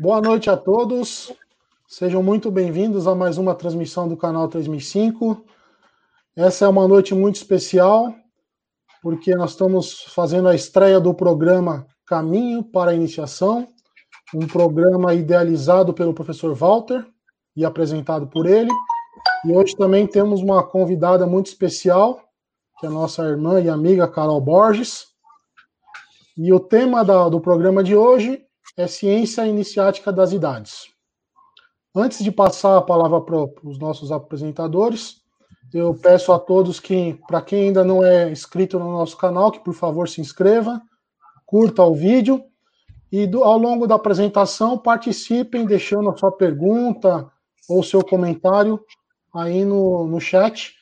Boa noite a todos. Sejam muito bem-vindos a mais uma transmissão do canal 3005. Essa é uma noite muito especial, porque nós estamos fazendo a estreia do programa Caminho para a Iniciação, um programa idealizado pelo professor Walter e apresentado por ele. E hoje também temos uma convidada muito especial, que é a nossa irmã e amiga Carol Borges. E o tema da, do programa de hoje é Ciência Iniciática das Idades. Antes de passar a palavra para os nossos apresentadores, eu peço a todos que, para quem ainda não é inscrito no nosso canal, que por favor se inscreva, curta o vídeo e do, ao longo da apresentação participem deixando a sua pergunta ou seu comentário aí no, no chat,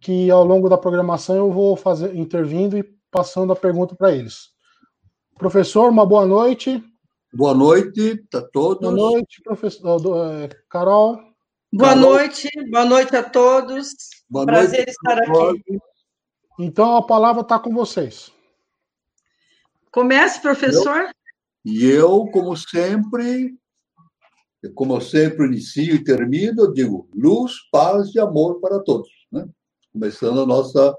que ao longo da programação eu vou fazer intervindo e passando a pergunta para eles. Professor, uma boa noite. Boa noite a todos. Boa noite, professor é, Carol. Boa Carol. noite, boa noite a todos. Boa Prazer noite, estar aqui. Então a palavra está com vocês. Comece, professor. E eu, como sempre, como eu sempre inicio e termino, eu digo luz, paz e amor para todos. Né? Começando a nossa,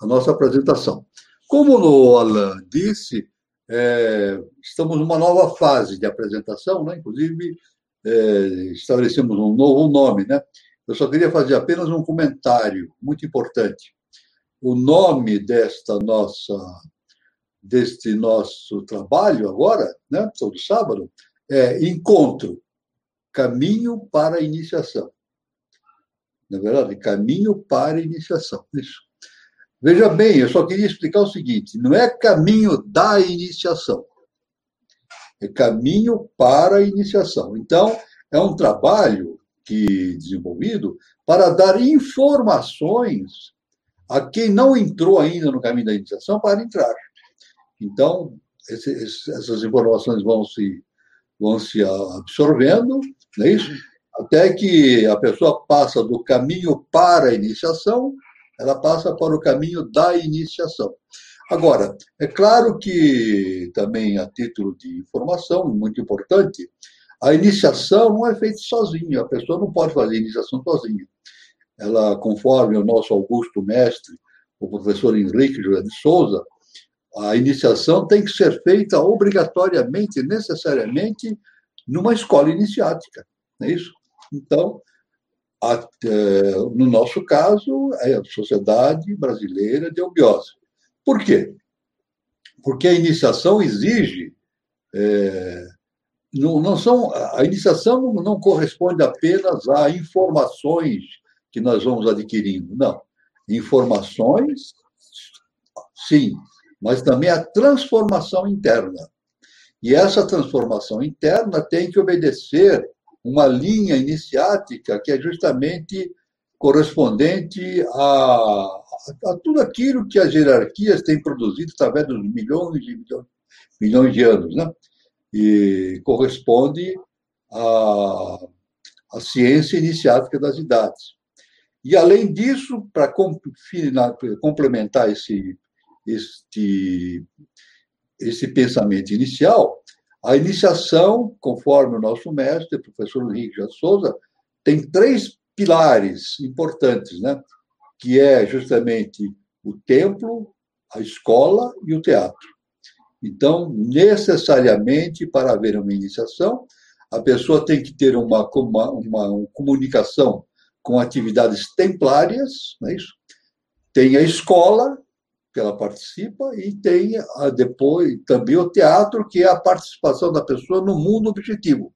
a nossa apresentação. Como o Alan disse, é, estamos numa nova fase de apresentação, né? inclusive é, estabelecemos um novo nome. Né? Eu só queria fazer apenas um comentário muito importante. O nome desta nossa deste nosso trabalho agora, né, todo sábado, é Encontro, Caminho para a Iniciação. Na verdade, Caminho para a Iniciação. Isso. Veja bem, eu só queria explicar o seguinte: não é caminho da iniciação, é caminho para a iniciação. Então, é um trabalho que desenvolvido para dar informações a quem não entrou ainda no caminho da iniciação para entrar. Então, esse, essas informações vão se, vão se absorvendo, não é isso? até que a pessoa passa do caminho para a iniciação ela passa para o caminho da iniciação. Agora, é claro que também a título de informação, muito importante, a iniciação não é feita sozinha, a pessoa não pode fazer iniciação sozinha. Ela, conforme o nosso Augusto Mestre, o professor Henrique José de Souza, a iniciação tem que ser feita obrigatoriamente, necessariamente, numa escola iniciática, não é isso? Então, no nosso caso, é a Sociedade Brasileira de Obiose. Por quê? Porque a iniciação exige. É, não, não, são, a iniciação não, não corresponde apenas a informações que nós vamos adquirindo, não. Informações, sim, mas também a transformação interna. E essa transformação interna tem que obedecer uma linha iniciática que é justamente correspondente a, a, tudo aquilo que as hierarquias têm produzido através dos milhões e milhões, milhões de anos, né? E corresponde à, ciência iniciática das idades. E, além disso, para complementar esse, este, esse pensamento inicial, a iniciação, conforme o nosso mestre, o professor Henrique de Souza, tem três pilares importantes, né? que é justamente o templo, a escola e o teatro. Então, necessariamente, para haver uma iniciação, a pessoa tem que ter uma, uma, uma comunicação com atividades templárias, não é isso? tem a escola, que ela participa, e tem a, depois também o teatro, que é a participação da pessoa no mundo objetivo.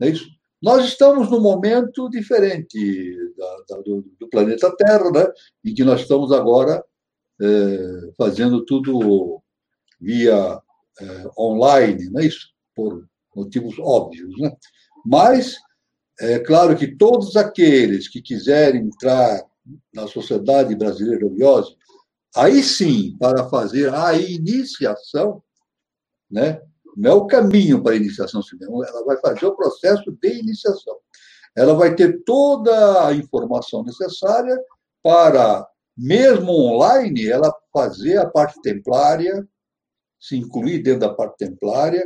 É isso? Nós estamos num momento diferente da, da, do, do, planeta Terra, né? em que nós estamos agora é, fazendo tudo via é, online, não é isso? Por motivos óbvios. Né? Mas é claro que todos aqueles que quiserem entrar na Sociedade Brasileira de Aí sim, para fazer a iniciação, né? não é o caminho para a iniciação ela vai fazer o processo de iniciação. Ela vai ter toda a informação necessária para, mesmo online, ela fazer a parte templária, se incluir dentro da parte templária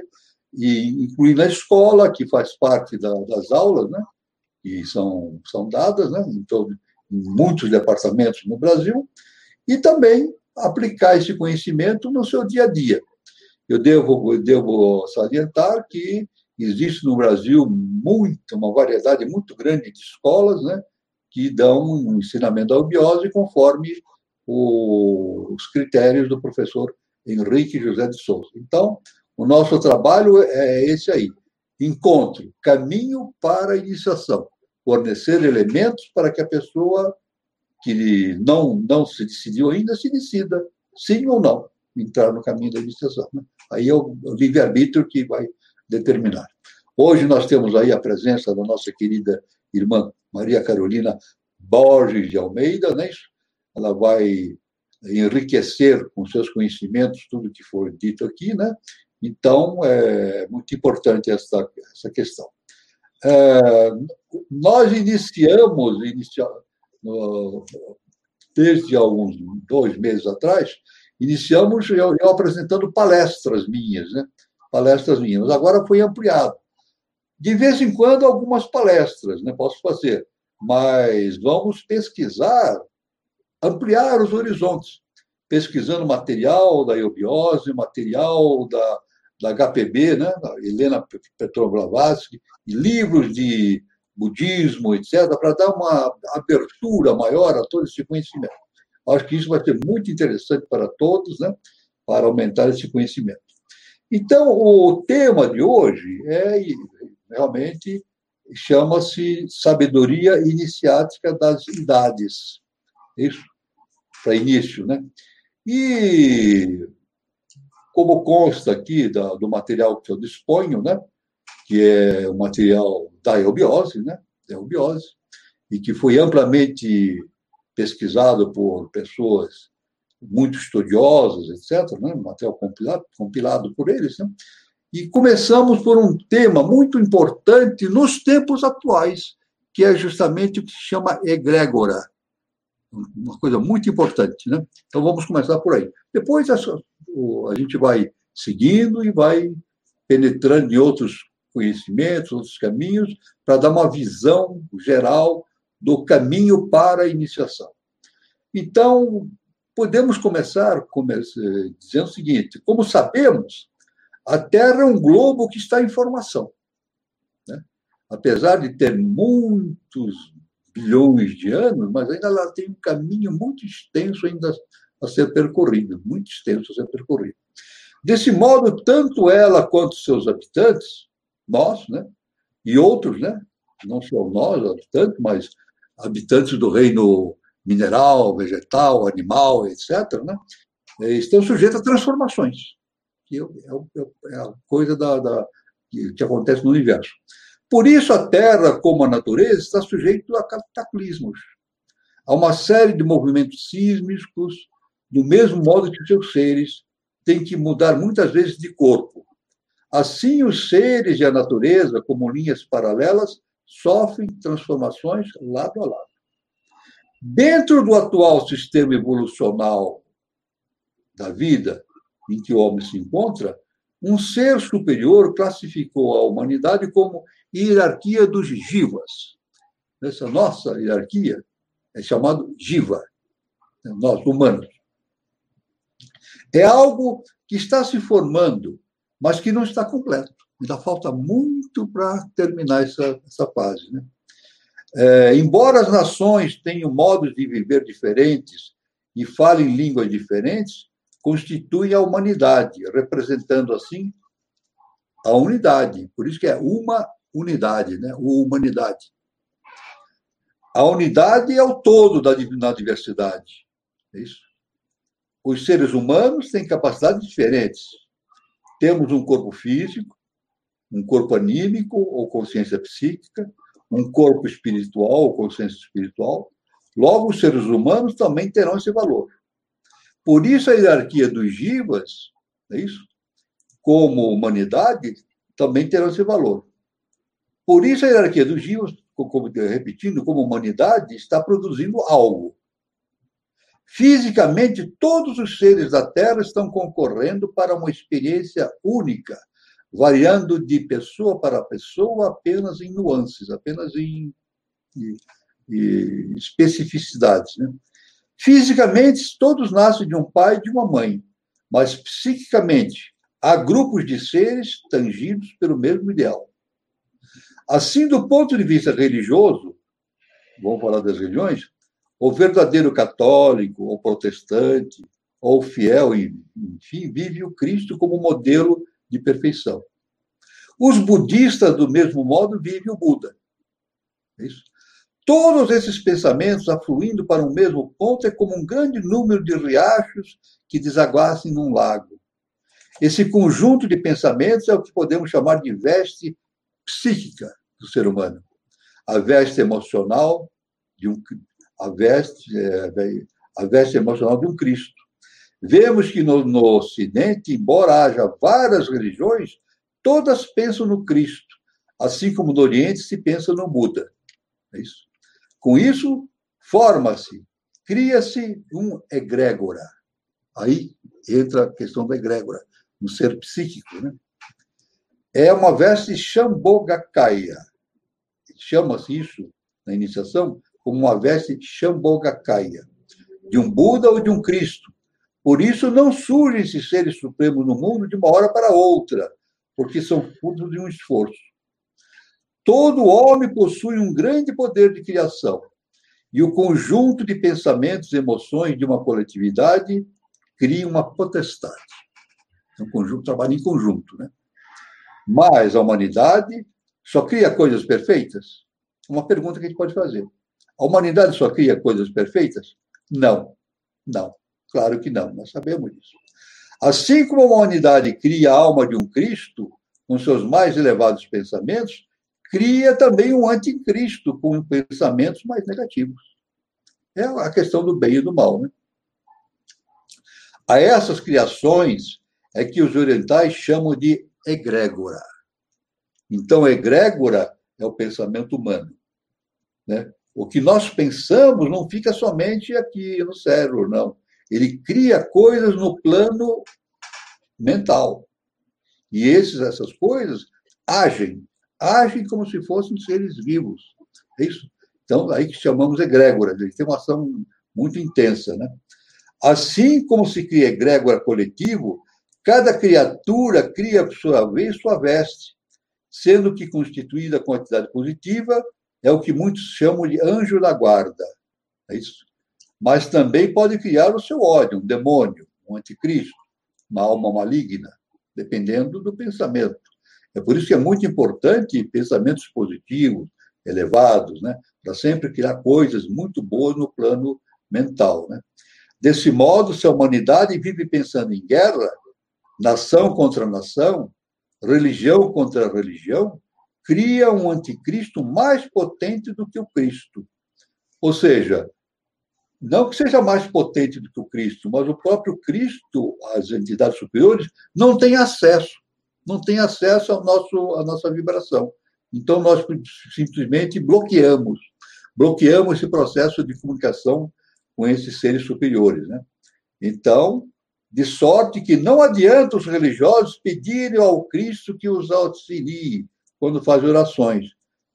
e incluindo a escola, que faz parte da, das aulas, né? que são, são dadas né? em, todo, em muitos departamentos no Brasil, e também aplicar esse conhecimento no seu dia a dia. Eu devo, eu devo salientar que existe no Brasil muito, uma variedade muito grande de escolas né, que dão um ensinamento da biose conforme o, os critérios do professor Henrique José de Souza. Então, o nosso trabalho é esse aí: encontro, caminho para a iniciação, fornecer elementos para que a pessoa que não, não se decidiu ainda se decida, sim ou não, entrar no caminho da iniciação. Né? Aí é o livre-arbítrio que vai determinar. Hoje nós temos aí a presença da nossa querida irmã Maria Carolina Borges de Almeida, né? ela vai enriquecer com seus conhecimentos tudo que for dito aqui, né? Então, é muito importante essa, essa questão. É, nós iniciamos, inicia, desde alguns dois meses atrás, iniciamos eu, eu, apresentando palestras minhas, né? Palestras minhas. Agora foi ampliado. De vez em quando, algumas palestras, né? Posso fazer, mas vamos pesquisar ampliar os horizontes, pesquisando material da eubiose, material da, da HPB, né, da Helena Blavatsky, livros de budismo, etc., para dar uma abertura maior a todo esse conhecimento. Acho que isso vai ser muito interessante para todos, né, para aumentar esse conhecimento. Então, o tema de hoje é realmente chama-se sabedoria iniciática das idades. Isso para início, né? E como consta aqui da, do material que eu disponho, né? Que é o material da eubiose, né? Da eubiose, e que foi amplamente pesquisado por pessoas muito estudiosas, etc., né? material compilado, compilado por eles. Né? E começamos por um tema muito importante nos tempos atuais, que é justamente o que se chama egrégora uma coisa muito importante, né? Então vamos começar por aí. Depois a, a gente vai seguindo e vai penetrando em outros conhecimentos, outros caminhos, para dar uma visão geral do caminho para a iniciação. Então, podemos começar dizendo o seguinte: como sabemos, a Terra é um globo que está em formação. Né? Apesar de ter muitos bilhões de anos, mas ainda ela tem um caminho muito extenso ainda a ser percorrido, muito extenso a ser percorrido. Desse modo, tanto ela quanto seus habitantes, nós, né, e outros, né, não só nós, habitantes, mas habitantes do reino mineral, vegetal, animal, etc., né, estão sujeitos a transformações, que é, é, é a coisa da, da que, acontece no universo. Por isso, a Terra, como a natureza, está sujeita a cataclismos, a uma série de movimentos sísmicos, do mesmo modo que seus seres têm que mudar muitas vezes de corpo. Assim, os seres e a natureza, como linhas paralelas, sofrem transformações lado a lado. Dentro do atual sistema evolucional da vida em que o homem se encontra, um ser superior classificou a humanidade como hierarquia dos jivas. Essa nossa hierarquia é chamado jiva, né, nós humanos. É algo que está se formando, mas que não está completo. Ainda falta muito para terminar essa, essa fase. Né? É, embora as nações tenham modos de viver diferentes e falem línguas diferentes, constituem a humanidade, representando assim a unidade. Por isso que é uma unidade, né? O humanidade. A unidade é o todo da na diversidade. É isso. Os seres humanos têm capacidades diferentes. Temos um corpo físico, um corpo anímico ou consciência psíquica, um corpo espiritual ou consciência espiritual. Logo, os seres humanos também terão esse valor. Por isso, a hierarquia dos Jivas, é isso? como humanidade, também terão esse valor. Por isso, a hierarquia dos Jivas, como, repetindo, como humanidade, está produzindo algo. Fisicamente, todos os seres da Terra estão concorrendo para uma experiência única, variando de pessoa para pessoa apenas em nuances, apenas em, em, em especificidades. Né? Fisicamente, todos nascem de um pai e de uma mãe, mas psiquicamente, há grupos de seres tangidos pelo mesmo ideal. Assim, do ponto de vista religioso, vamos falar das religiões, o verdadeiro católico, ou protestante, ou fiel, enfim, vive o Cristo como modelo de perfeição. Os budistas, do mesmo modo, vivem o Buda. É isso? Todos esses pensamentos afluindo para um mesmo ponto é como um grande número de riachos que desaguassem num lago. Esse conjunto de pensamentos é o que podemos chamar de veste psíquica do ser humano. A veste emocional de um a veste é, a veste emocional de um Cristo. Vemos que no, no Ocidente, embora haja várias religiões, todas pensam no Cristo, assim como no Oriente se pensa no Buda. É isso. Com isso, forma-se, cria-se um egrégora. Aí entra a questão da egrégora, no ser psíquico. Né? É uma veste Shambhogakaya. Chama-se isso, na iniciação, como uma veste Shambhogakaya, de um Buda ou de um Cristo, por isso não surgem esses seres supremos no mundo de uma hora para outra, porque são frutos de um esforço. Todo homem possui um grande poder de criação, e o conjunto de pensamentos e emoções de uma coletividade cria uma potestade. Um conjunto, trabalha em conjunto, né? Mas a humanidade só cria coisas perfeitas? Uma pergunta que a gente pode fazer. A humanidade só cria coisas perfeitas? Não, não. Claro que não, nós sabemos disso. Assim como a humanidade cria a alma de um Cristo, com seus mais elevados pensamentos, cria também um anticristo com pensamentos mais negativos. É a questão do bem e do mal. Né? A essas criações é que os orientais chamam de egrégora. Então, egrégora é o pensamento humano. Né? O que nós pensamos não fica somente aqui no cérebro, não. Ele cria coisas no plano mental. E esses, essas coisas agem, agem como se fossem seres vivos. É isso? Então, aí que chamamos egrégora, ele tem uma ação muito intensa. Né? Assim como se cria egrégora coletivo, cada criatura cria, por sua vez, sua veste, sendo que constituída a quantidade positiva é o que muitos chamam de anjo da guarda. É isso? mas também pode criar o seu ódio, um demônio, um anticristo, uma alma maligna, dependendo do pensamento. É por isso que é muito importante pensamentos positivos, elevados, né? para sempre criar coisas muito boas no plano mental. Né? Desse modo, se a humanidade vive pensando em guerra, nação contra nação, religião contra religião, cria um anticristo mais potente do que o Cristo. Ou seja, não que seja mais potente do que o Cristo, mas o próprio Cristo, as entidades superiores, não tem acesso, não tem acesso ao nosso, à nossa vibração. Então, nós simplesmente bloqueamos, bloqueamos esse processo de comunicação com esses seres superiores. Né? Então, de sorte que não adianta os religiosos pedirem ao Cristo que os auxilie quando fazem orações,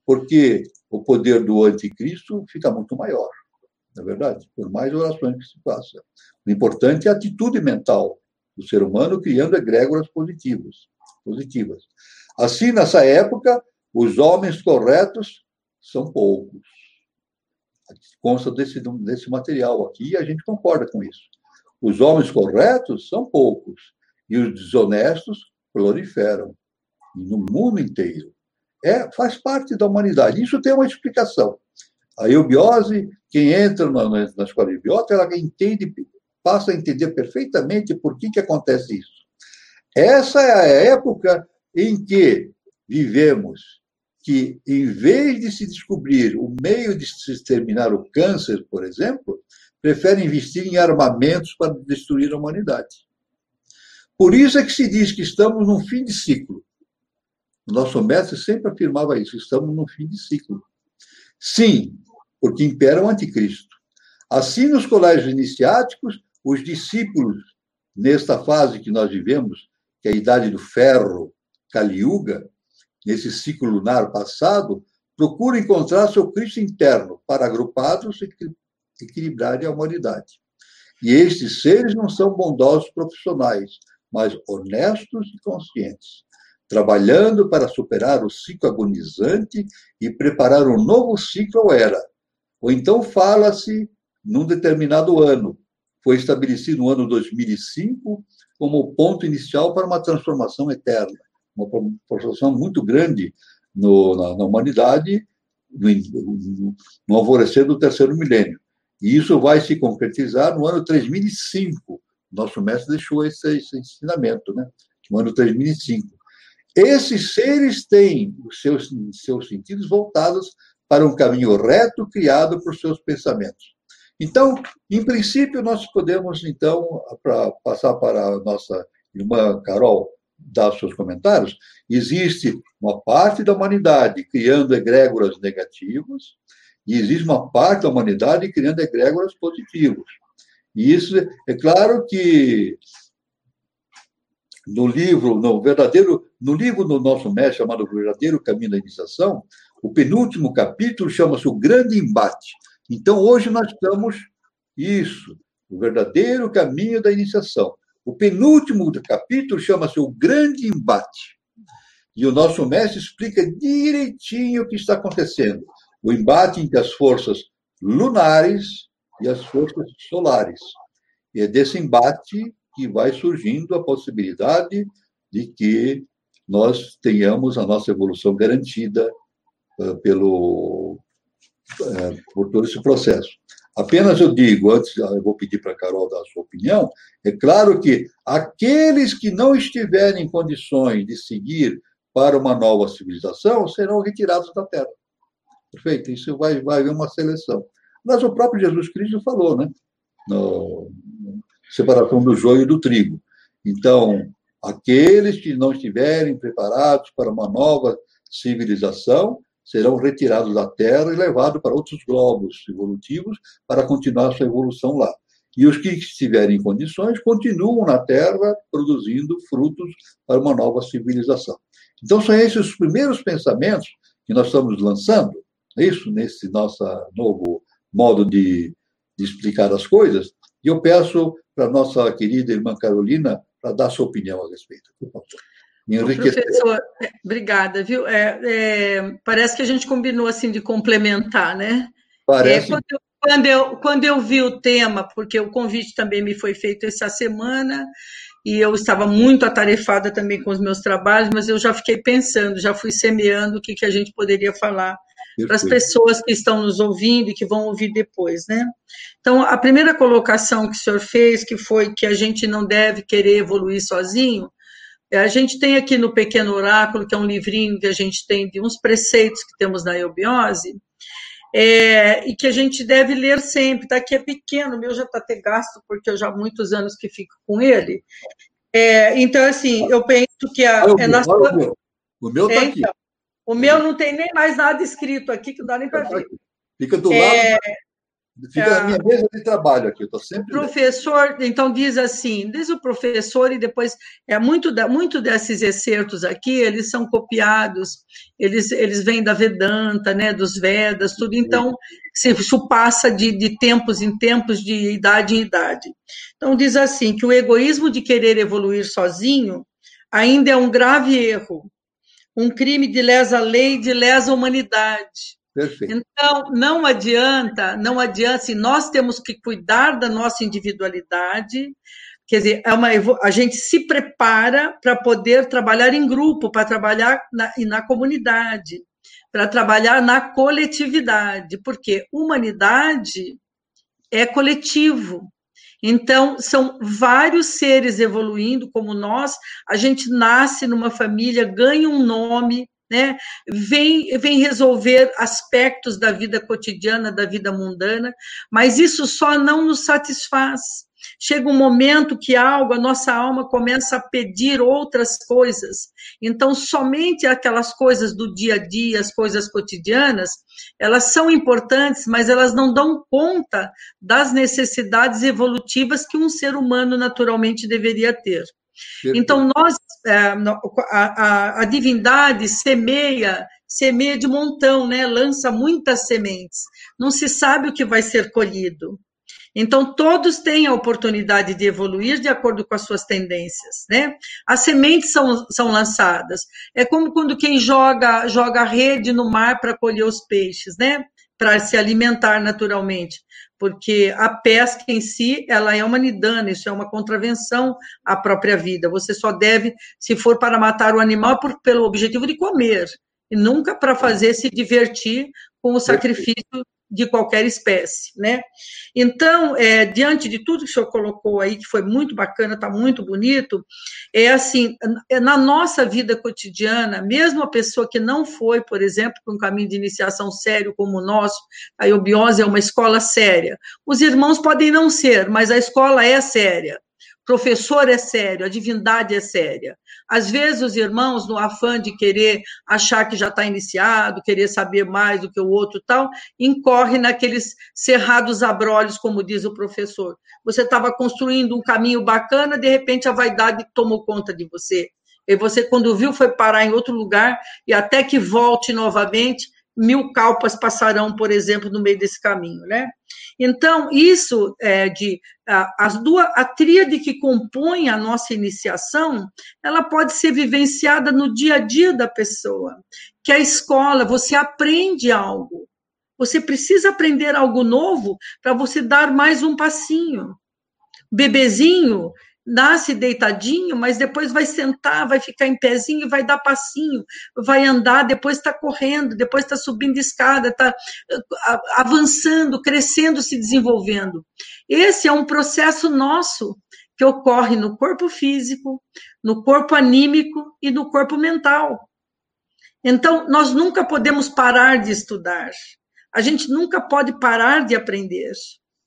porque o poder do anticristo fica muito maior na é verdade? Por mais orações que se faça. O importante é a atitude mental do ser humano criando egrégoras positivas. positivas. Assim, nessa época, os homens corretos são poucos. Consta desse, desse material aqui e a gente concorda com isso. Os homens corretos são poucos e os desonestos proliferam no mundo inteiro. É, faz parte da humanidade. Isso tem uma explicação. A eubiose, quem entra na, na escola de biota, ela entende, passa a entender perfeitamente por que, que acontece isso. Essa é a época em que vivemos, que em vez de se descobrir o meio de se exterminar o câncer, por exemplo, preferem investir em armamentos para destruir a humanidade. Por isso é que se diz que estamos num fim de ciclo. Nosso mestre sempre afirmava isso, estamos num fim de ciclo. Sim, porque impera o anticristo. Assim, nos colégios iniciáticos, os discípulos, nesta fase que nós vivemos, que é a idade do ferro, Kali Yuga, nesse ciclo lunar passado, procura encontrar seu Cristo interno para agrupados e equilibrarem a humanidade. E estes seres não são bondosos profissionais, mas honestos e conscientes, trabalhando para superar o ciclo agonizante e preparar um novo ciclo ou era. Ou então fala-se num determinado ano. Foi estabelecido no ano 2005 como ponto inicial para uma transformação eterna, uma transformação muito grande no, na, na, humanidade no, no alvorecer do terceiro milênio. E isso vai se concretizar no ano 3005. Nosso mestre deixou esse, esse ensinamento, né? no ano 3005. Esses seres têm os seus, seus sentidos voltados para um caminho reto criado por seus pensamentos. Então, em princípio, nós podemos, então, para passar para a nossa irmã Carol dar seus comentários, existe uma parte da humanidade criando egrégoras negativas e existe uma parte da humanidade criando egrégoras positivas. E isso, é claro que no livro, no verdadeiro, no livro do nosso mestre chamado Verdadeiro Caminho da Iniciação, o penúltimo capítulo chama-se O Grande Embate. Então, hoje nós estamos isso, o verdadeiro caminho da iniciação. O penúltimo capítulo chama-se O Grande Embate. E o nosso mestre explica direitinho o que está acontecendo. O embate entre as forças lunares e as forças solares. E é desse embate que vai surgindo a possibilidade de que nós tenhamos a nossa evolução garantida uh, pelo, uh, por todo esse processo. Apenas eu digo, antes eu vou pedir para a Carol dar a sua opinião, é claro que aqueles que não estiverem em condições de seguir para uma nova civilização serão retirados da Terra. Perfeito? Isso vai, vai haver uma seleção. Mas o próprio Jesus Cristo falou, né? No, separação do joio e do trigo. Então, aqueles que não estiverem preparados para uma nova civilização serão retirados da Terra e levados para outros globos evolutivos para continuar sua evolução lá. E os que estiverem em condições continuam na Terra produzindo frutos para uma nova civilização. Então, são esses os primeiros pensamentos que nós estamos lançando, é isso, nesse nosso novo modo de, de explicar as coisas. E eu peço para nossa querida irmã Carolina para dar sua opinião a respeito. Professor, é, obrigada, viu? É, é, parece que a gente combinou assim de complementar, né? Parece. É, quando, eu, quando, eu, quando eu vi o tema, porque o convite também me foi feito essa semana, e eu estava muito atarefada também com os meus trabalhos, mas eu já fiquei pensando, já fui semeando o que, que a gente poderia falar para as pessoas que estão nos ouvindo e que vão ouvir depois, né? Então, a primeira colocação que o senhor fez, que foi que a gente não deve querer evoluir sozinho, é, a gente tem aqui no Pequeno Oráculo, que é um livrinho que a gente tem de uns preceitos que temos na eubiose, é, e que a gente deve ler sempre, tá? Que é pequeno, o meu já está até gasto, porque eu já há muitos anos que fico com ele. É, então, assim, eu penso que a. É na sua... o meu, o meu está é, aqui. Então, o meu não tem nem mais nada escrito aqui, que não dá nem para ver. Fica do lado é, Fica na minha mesa de trabalho aqui, eu estou sempre. O professor, então, diz assim: diz o professor, e depois é muito, muito desses excertos aqui, eles são copiados, eles, eles vêm da Vedanta, né, dos Vedas, tudo. Então, isso passa de, de tempos em tempos, de idade em idade. Então, diz assim: que o egoísmo de querer evoluir sozinho ainda é um grave erro, um crime de lesa lei, de lesa humanidade Perfeito. Então, não adianta, não adianta, assim, nós temos que cuidar da nossa individualidade, quer dizer, é uma, a gente se prepara para poder trabalhar em grupo, para trabalhar na, na comunidade, para trabalhar na coletividade, porque humanidade é coletivo. Então, são vários seres evoluindo, como nós, a gente nasce numa família, ganha um nome, né? Vem, vem resolver aspectos da vida cotidiana, da vida mundana, mas isso só não nos satisfaz. Chega um momento que algo, a nossa alma começa a pedir outras coisas. Então, somente aquelas coisas do dia a dia, as coisas cotidianas, elas são importantes, mas elas não dão conta das necessidades evolutivas que um ser humano naturalmente deveria ter. Então, nós, é, a, a, a divindade semeia, semeia de montão, né? lança muitas sementes. Não se sabe o que vai ser colhido. Então, todos têm a oportunidade de evoluir de acordo com as suas tendências, né? As sementes são, são lançadas. É como quando quem joga, joga a rede no mar para colher os peixes, né? Para se alimentar naturalmente. Porque a pesca em si, ela é uma nidana, isso é uma contravenção à própria vida. Você só deve, se for para matar o animal, por, pelo objetivo de comer, e nunca para fazer se divertir com o sacrifício de qualquer espécie, né? Então, é, diante de tudo que o senhor colocou aí, que foi muito bacana, está muito bonito, é assim, é, na nossa vida cotidiana, mesmo a pessoa que não foi, por exemplo, para um caminho de iniciação sério como o nosso, a eubiose é uma escola séria, os irmãos podem não ser, mas a escola é séria, professor é sério, a divindade é séria. Às vezes, os irmãos, no afã de querer achar que já está iniciado, querer saber mais do que o outro tal, incorre naqueles cerrados abrolhos, como diz o professor. Você estava construindo um caminho bacana, de repente a vaidade tomou conta de você. E você, quando viu, foi parar em outro lugar, e até que volte novamente, mil calpas passarão, por exemplo, no meio desse caminho, né? Então, isso é de as duas, a tríade que compõe a nossa iniciação, ela pode ser vivenciada no dia a dia da pessoa. Que a escola, você aprende algo. Você precisa aprender algo novo para você dar mais um passinho. Bebezinho, nasce deitadinho, mas depois vai sentar, vai ficar em pezinho, vai dar passinho, vai andar, depois está correndo, depois está subindo escada, está avançando, crescendo, se desenvolvendo. Esse é um processo nosso que ocorre no corpo físico, no corpo anímico e no corpo mental. Então, nós nunca podemos parar de estudar. A gente nunca pode parar de aprender.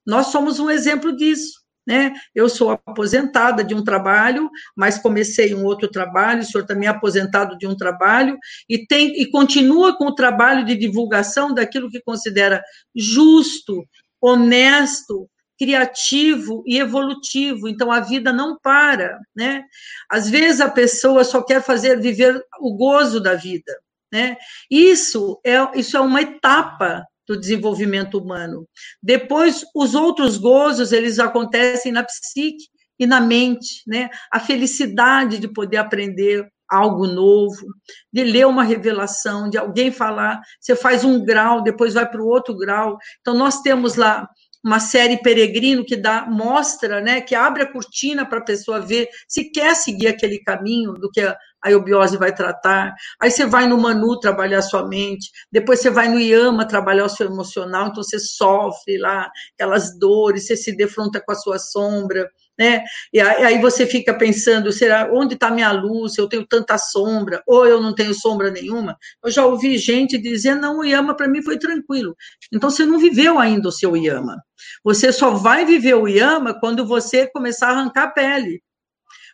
Nós somos um exemplo disso. Né? Eu sou aposentada de um trabalho, mas comecei um outro trabalho, o senhor também é aposentado de um trabalho, e, tem, e continua com o trabalho de divulgação daquilo que considera justo, honesto, criativo e evolutivo. Então a vida não para, né? Às vezes a pessoa só quer fazer viver o gozo da vida, né? Isso é isso é uma etapa do desenvolvimento humano. Depois, os outros gozos, eles acontecem na psique e na mente, né? A felicidade de poder aprender algo novo, de ler uma revelação, de alguém falar, você faz um grau, depois vai para o outro grau. Então, nós temos lá uma série Peregrino que dá mostra, né, que abre a cortina para a pessoa ver se quer seguir aquele caminho do que a, eubiose vai tratar. Aí você vai no Manu trabalhar a sua mente, depois você vai no Yama trabalhar o seu emocional, então você sofre lá aquelas dores, você se defronta com a sua sombra né? E aí você fica pensando, será onde está minha luz? Eu tenho tanta sombra, ou eu não tenho sombra nenhuma. Eu já ouvi gente dizer, não, o Yama para mim foi tranquilo. Então você não viveu ainda o seu Yama. Você só vai viver o Yama quando você começar a arrancar a pele.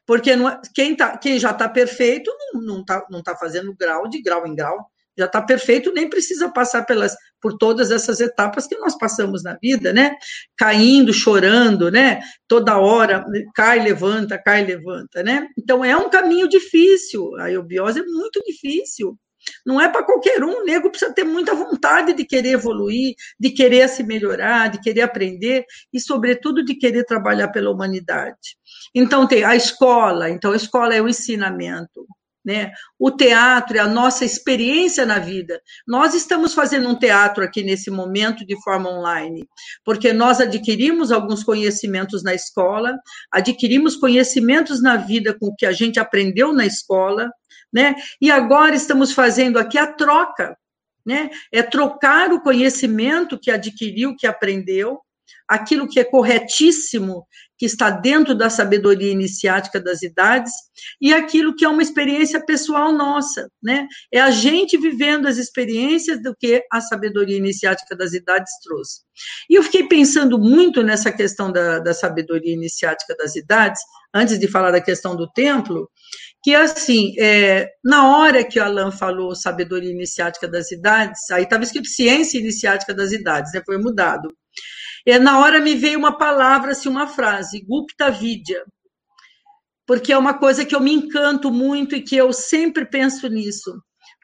Porque não, é, quem, tá, quem já está perfeito não está não tá fazendo grau de grau em grau já está perfeito, nem precisa passar pelas, por todas essas etapas que nós passamos na vida, né? Caindo, chorando, né? Toda hora, cai, levanta, cai, levanta, né? Então é um caminho difícil, a eubiose é muito difícil. Não é para qualquer um, o nego precisa ter muita vontade de querer evoluir, de querer se melhorar, de querer aprender e, sobretudo, de querer trabalhar pela humanidade. Então, tem a escola, então, a escola é o ensinamento, né? O teatro é a nossa experiência na vida. Nós estamos fazendo um teatro aqui nesse momento de forma online, porque nós adquirimos alguns conhecimentos na escola, adquirimos conhecimentos na vida com o que a gente aprendeu na escola, né? E agora estamos fazendo aqui a troca, né? É trocar o conhecimento que adquiriu, que aprendeu, aquilo que é corretíssimo, que está dentro da sabedoria iniciática das idades, e aquilo que é uma experiência pessoal nossa, né? É a gente vivendo as experiências do que a sabedoria iniciática das idades trouxe. E eu fiquei pensando muito nessa questão da, da sabedoria iniciática das idades, antes de falar da questão do templo, que assim, é, na hora que o Alain falou sabedoria iniciática das idades, aí estava escrito ciência iniciática das idades, né? Foi mudado. É, na hora me veio uma palavra, assim, uma frase, Gupta Vidya. porque é uma coisa que eu me encanto muito e que eu sempre penso nisso.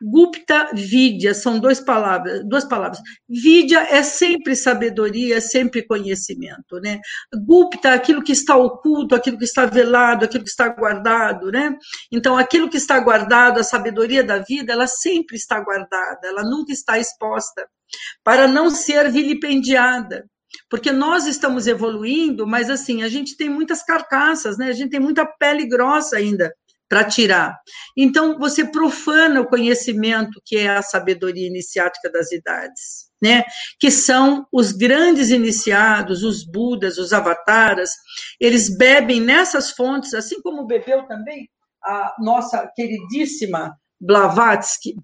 Gupta Vidya são duas palavras, duas palavras. Vidya é sempre sabedoria, é sempre conhecimento, né? Gupta, aquilo que está oculto, aquilo que está velado, aquilo que está guardado, né? Então, aquilo que está guardado, a sabedoria da vida, ela sempre está guardada, ela nunca está exposta para não ser vilipendiada. Porque nós estamos evoluindo, mas assim, a gente tem muitas carcaças, né? A gente tem muita pele grossa ainda para tirar. Então, você profana o conhecimento que é a sabedoria iniciática das idades, né? Que são os grandes iniciados, os budas, os avataras, eles bebem nessas fontes, assim como bebeu também a nossa queridíssima Blavatsky,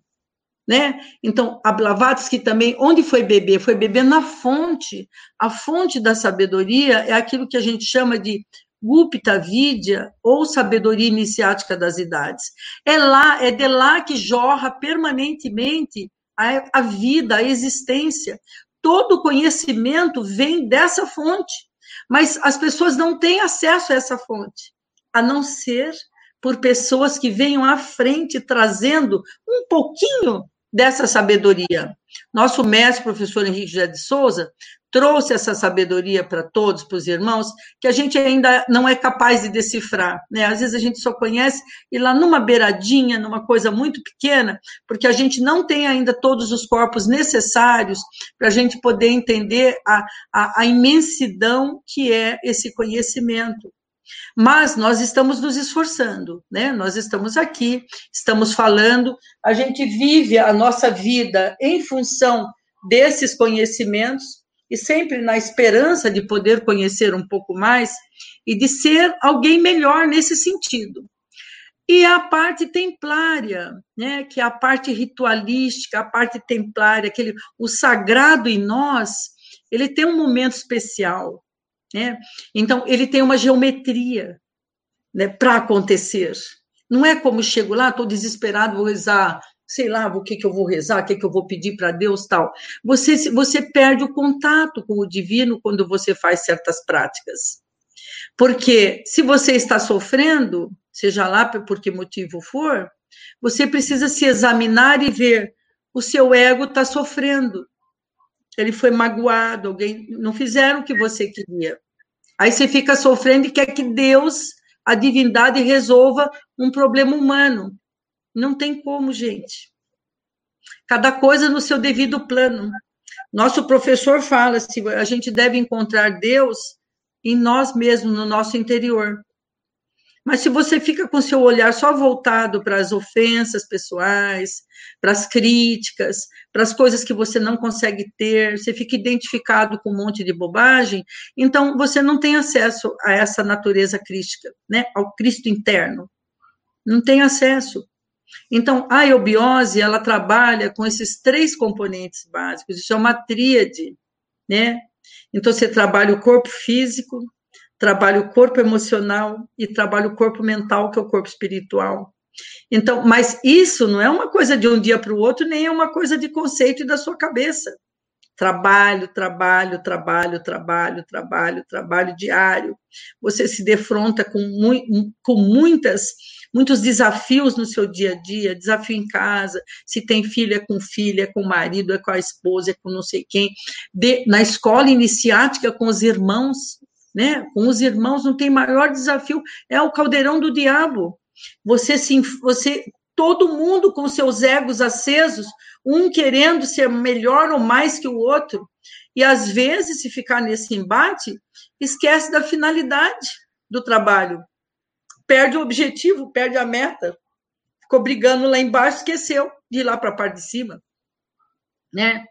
né? Então, a Blavatsky também, onde foi beber? Foi beber na fonte. A fonte da sabedoria é aquilo que a gente chama de Gupta Vidya, ou sabedoria iniciática das idades. É lá, é de lá que jorra permanentemente a, a vida, a existência. Todo conhecimento vem dessa fonte, mas as pessoas não têm acesso a essa fonte, a não ser por pessoas que venham à frente trazendo um pouquinho dessa sabedoria. Nosso mestre, professor Henrique José de Souza, trouxe essa sabedoria para todos, para os irmãos, que a gente ainda não é capaz de decifrar. Né? Às vezes a gente só conhece e lá numa beiradinha, numa coisa muito pequena, porque a gente não tem ainda todos os corpos necessários para a gente poder entender a, a, a imensidão que é esse conhecimento. Mas nós estamos nos esforçando, né? Nós estamos aqui, estamos falando, a gente vive a nossa vida em função desses conhecimentos e sempre na esperança de poder conhecer um pouco mais e de ser alguém melhor nesse sentido. E a parte templária, né, que é a parte ritualística, a parte templária, aquele o sagrado em nós, ele tem um momento especial, né? Então ele tem uma geometria, né, para acontecer. Não é como chego lá, estou desesperado, vou rezar sei lá, o que, que eu vou rezar, o que, que eu vou pedir para Deus, tal. Você, você perde o contato com o divino quando você faz certas práticas. Porque se você está sofrendo, seja lá por que motivo for, você precisa se examinar e ver o seu ego está sofrendo. Ele foi magoado, alguém não fizeram o que você queria. Aí você fica sofrendo e quer que Deus, a divindade, resolva um problema humano. Não tem como, gente. Cada coisa no seu devido plano. Nosso professor fala se a gente deve encontrar Deus em nós mesmos, no nosso interior. Mas se você fica com seu olhar só voltado para as ofensas pessoais, para as críticas, para as coisas que você não consegue ter, você fica identificado com um monte de bobagem, então você não tem acesso a essa natureza crística, né? Ao Cristo interno. Não tem acesso. Então, a eubiose, ela trabalha com esses três componentes básicos, isso é uma tríade, né? Então, você trabalha o corpo físico, trabalha o corpo emocional e trabalha o corpo mental, que é o corpo espiritual. Então, mas isso não é uma coisa de um dia para o outro, nem é uma coisa de conceito e da sua cabeça. Trabalho, trabalho, trabalho, trabalho, trabalho, trabalho diário. Você se defronta com, mu com muitas muitos desafios no seu dia a dia, desafio em casa, se tem filho é com filha, é com o marido, é com a esposa, é com não sei quem, de, na escola iniciática com os irmãos, né? Com os irmãos não tem maior desafio, é o caldeirão do diabo. Você se você todo mundo com seus egos acesos, um querendo ser melhor ou mais que o outro. E às vezes, se ficar nesse embate, esquece da finalidade do trabalho, perde o objetivo, perde a meta. Ficou brigando lá embaixo, esqueceu de ir lá para a parte de cima. Né?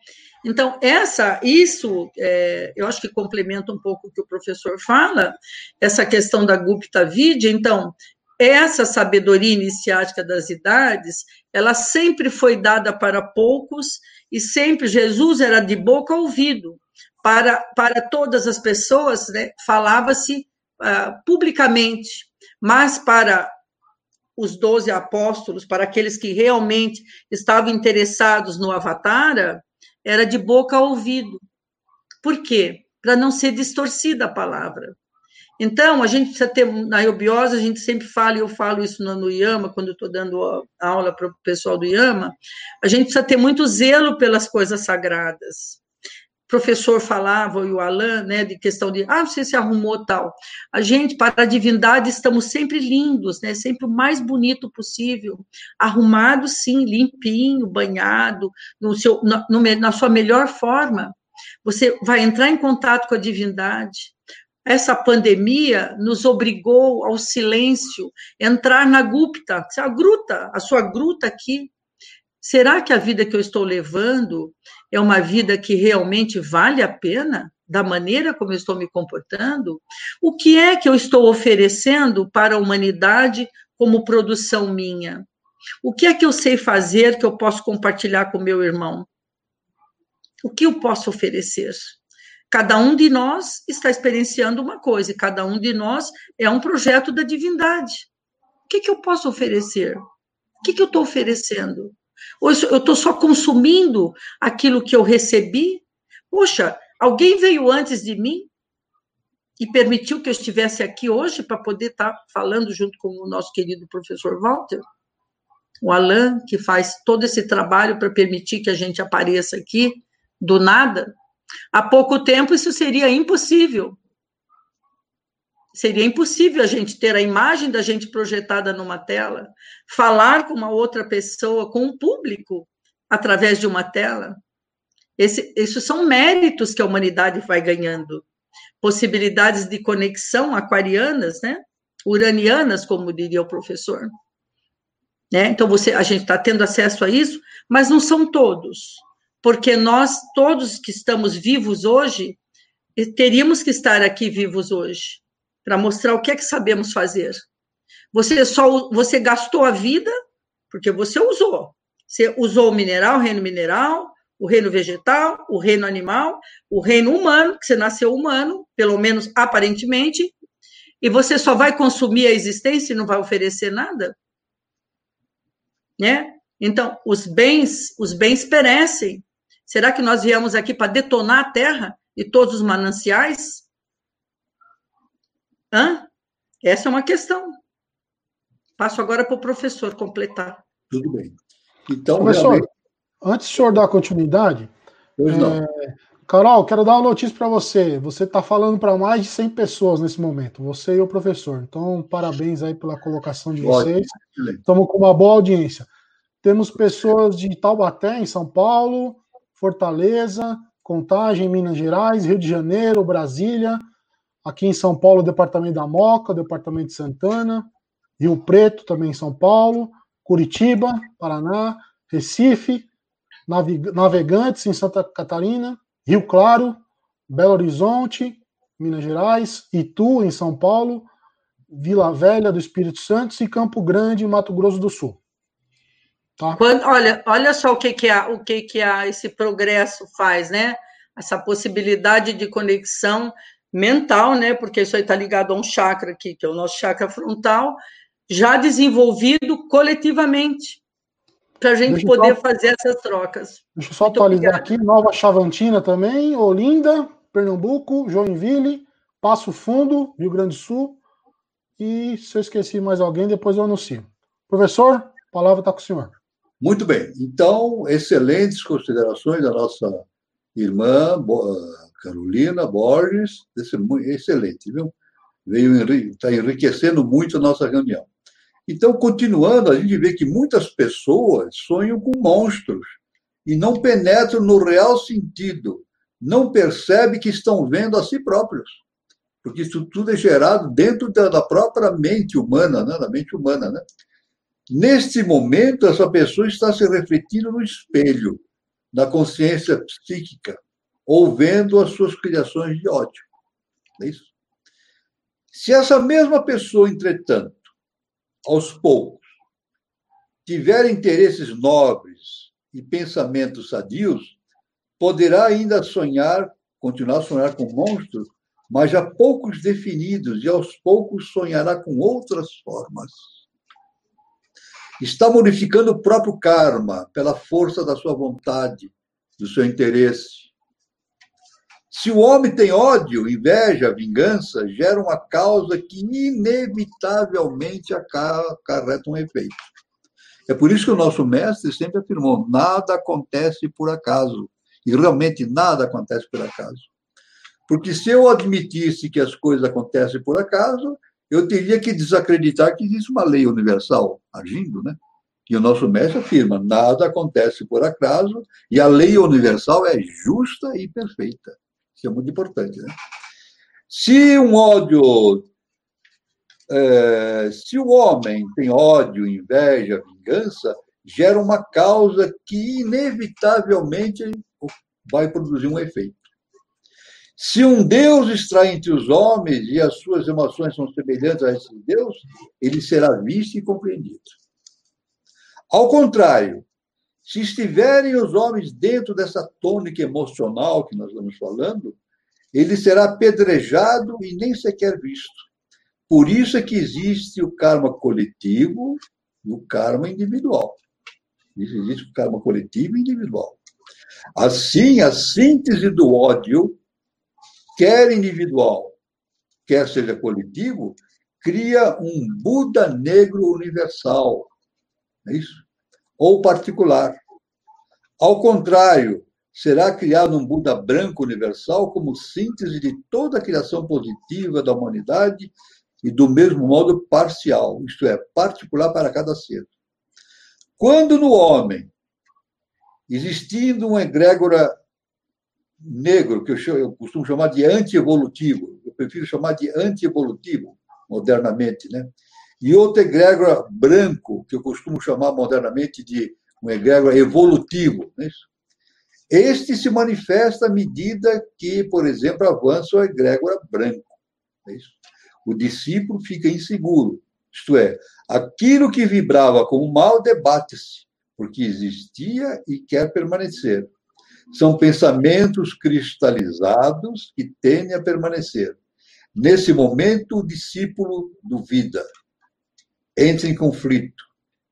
Então, essa, isso, é, eu acho que complementa um pouco o que o professor fala, essa questão da Gupta Vidya. Então, essa sabedoria iniciática das idades, ela sempre foi dada para poucos e sempre Jesus era de boca a ouvido. Para, para todas as pessoas, né, falava-se uh, publicamente mas para os doze apóstolos, para aqueles que realmente estavam interessados no Avatara, era de boca a ouvido. Por quê? Para não ser distorcida a palavra. Então, a gente precisa ter, na eubiose, a gente sempre fala, e eu falo isso no, IAMA, quando estou dando aula para o pessoal do IAMA, a gente precisa ter muito zelo pelas coisas sagradas. Professor falava, e o Alain, né, de questão de, ah, você se arrumou tal. A gente, para a divindade, estamos sempre lindos, né, sempre o mais bonito possível, arrumado, sim, limpinho, banhado, no seu, no, na sua melhor forma. Você vai entrar em contato com a divindade, essa pandemia nos obrigou ao silêncio, entrar na gupta, a gruta, a sua gruta aqui. Será que a vida que eu estou levando é uma vida que realmente vale a pena? Da maneira como eu estou me comportando? O que é que eu estou oferecendo para a humanidade como produção minha? O que é que eu sei fazer que eu posso compartilhar com meu irmão? O que eu posso oferecer? Cada um de nós está experienciando uma coisa, e cada um de nós é um projeto da divindade. O que, que eu posso oferecer? O que, que eu estou oferecendo? Ou eu estou só consumindo aquilo que eu recebi? Poxa, alguém veio antes de mim e permitiu que eu estivesse aqui hoje para poder estar tá falando junto com o nosso querido professor Walter? O Alain, que faz todo esse trabalho para permitir que a gente apareça aqui do nada, Há pouco tempo isso seria impossível. Seria impossível a gente ter a imagem da gente projetada numa tela, falar com uma outra pessoa, com um público, através de uma tela. Esse, esses são méritos que a humanidade vai ganhando. Possibilidades de conexão aquarianas, né? uranianas, como diria o professor. Né? Então, você, a gente está tendo acesso a isso, mas não são todos porque nós, todos que estamos vivos hoje, teríamos que estar aqui vivos hoje, para mostrar o que é que sabemos fazer. Você só você gastou a vida porque você usou. Você usou o mineral, o reino mineral, o reino vegetal, o reino animal, o reino humano, que você nasceu humano, pelo menos aparentemente, e você só vai consumir a existência e não vai oferecer nada? Né? Então, os bens, os bens perecem. Será que nós viemos aqui para detonar a terra e todos os mananciais? Hã? Essa é uma questão. Passo agora para o professor completar. Tudo bem. Então, professor, realmente... antes do senhor dar continuidade, é... Carol, quero dar uma notícia para você. Você está falando para mais de 100 pessoas nesse momento, você e o professor. Então, parabéns aí pela colocação de vocês. Estamos com uma boa audiência. Temos pessoas de Taubaté, em São Paulo, Fortaleza, Contagem, Minas Gerais, Rio de Janeiro, Brasília, aqui em São Paulo, departamento da Moca, departamento de Santana, Rio Preto, também em São Paulo, Curitiba, Paraná, Recife, Navegantes, em Santa Catarina, Rio Claro, Belo Horizonte, Minas Gerais, Itu, em São Paulo, Vila Velha do Espírito Santo e Campo Grande, Mato Grosso do Sul. Tá. Quando, olha, olha só o que, que, é, o que, que é esse progresso faz, né? Essa possibilidade de conexão mental, né? Porque isso aí está ligado a um chakra aqui, que é o nosso chakra frontal, já desenvolvido coletivamente, para a gente deixa poder só, fazer essas trocas. Deixa eu só Muito atualizar obrigada. aqui, Nova Chavantina também, Olinda, Pernambuco, Joinville, Passo Fundo, Rio Grande do Sul, e se eu esqueci mais alguém, depois eu anuncio. Professor, a palavra está com o senhor. Muito bem. Então, excelentes considerações da nossa irmã Carolina Borges. Excelente, viu? Veio está enriquecendo muito a nossa reunião. Então, continuando, a gente vê que muitas pessoas sonham com monstros e não penetram no real sentido, não percebem que estão vendo a si próprios, porque isso tudo é gerado dentro da própria mente humana, né? da mente humana, né? Neste momento, essa pessoa está se refletindo no espelho, na consciência psíquica, ou vendo as suas criações de ódio. É isso? Se essa mesma pessoa, entretanto, aos poucos, tiver interesses nobres e pensamentos sadios, poderá ainda sonhar, continuar a sonhar com monstros, mas já poucos definidos, e aos poucos sonhará com outras formas está modificando o próprio karma pela força da sua vontade, do seu interesse. Se o homem tem ódio, inveja, vingança, gera uma causa que inevitavelmente acarreta um efeito. É por isso que o nosso mestre sempre afirmou: nada acontece por acaso. E realmente nada acontece por acaso. Porque se eu admitisse que as coisas acontecem por acaso, eu teria que desacreditar que existe uma lei universal agindo, né? E o nosso mestre afirma: nada acontece por acaso, e a lei universal é justa e perfeita. Isso é muito importante, né? Se um ódio. É, se o homem tem ódio, inveja, vingança, gera uma causa que inevitavelmente vai produzir um efeito. Se um Deus está entre os homens e as suas emoções são semelhantes a esse Deus, ele será visto e compreendido. Ao contrário, se estiverem os homens dentro dessa tônica emocional que nós estamos falando, ele será apedrejado e nem sequer visto. Por isso é que existe o karma coletivo e o karma individual. Existe o karma coletivo e individual. Assim, a síntese do ódio quer individual, quer seja coletivo, cria um Buda negro universal. É isso? Ou particular. Ao contrário, será criado um Buda branco universal como síntese de toda a criação positiva da humanidade e do mesmo modo parcial, isto é, particular para cada ser. Quando no homem, existindo uma egrégora negro, que eu, eu costumo chamar de anti-evolutivo, eu prefiro chamar de anti-evolutivo, modernamente, né? E outro egrégora branco, que eu costumo chamar modernamente de um egrégora evolutivo. É? Este se manifesta à medida que, por exemplo, avança o egrégora branco. É? O discípulo fica inseguro, isto é, aquilo que vibrava como mal debate-se, porque existia e quer permanecer. São pensamentos cristalizados que tendem a permanecer. Nesse momento, o discípulo duvida, entra em conflito,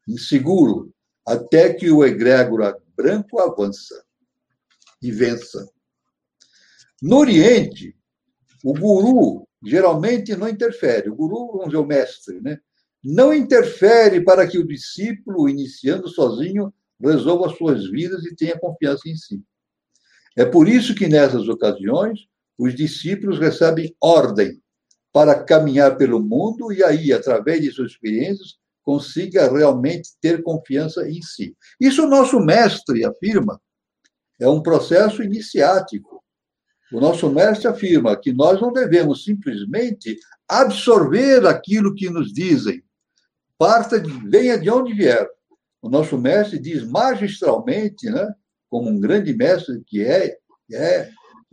inseguro, até que o egrégora branco avança e vença. No Oriente, o guru geralmente não interfere. O guru, vamos dizer, o mestre, né? não interfere para que o discípulo, iniciando sozinho, resolva suas vidas e tenha confiança em si. É por isso que nessas ocasiões os discípulos recebem ordem para caminhar pelo mundo e aí, através de suas experiências, consiga realmente ter confiança em si. Isso o nosso mestre afirma. É um processo iniciático. O nosso mestre afirma que nós não devemos simplesmente absorver aquilo que nos dizem. Parta de, venha de onde vier. O nosso mestre diz magistralmente, né? como um grande mestre que é, é,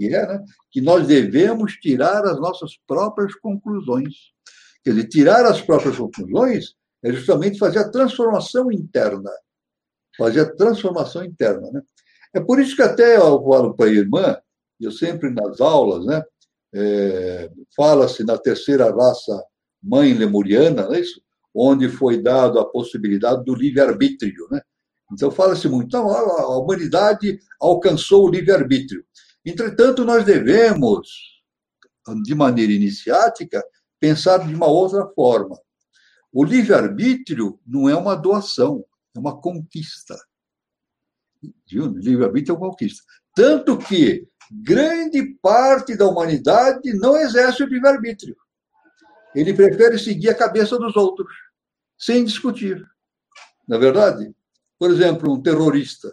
que, é né? que nós devemos tirar as nossas próprias conclusões. Quer dizer, tirar as próprias conclusões é justamente fazer a transformação interna. Fazer a transformação interna. Né? É por isso que até eu falo para a irmã, eu sempre nas aulas, né, é, fala-se na terceira raça mãe lemuriana, não é isso? onde foi dado a possibilidade do livre-arbítrio. Né? Então, fala-se muito, então, a humanidade alcançou o livre-arbítrio. Entretanto, nós devemos, de maneira iniciática, pensar de uma outra forma. O livre-arbítrio não é uma doação, é uma conquista. Livre-arbítrio é uma conquista. Tanto que grande parte da humanidade não exerce o livre-arbítrio. Ele prefere seguir a cabeça dos outros, sem discutir. Na é verdade, por exemplo, um terrorista,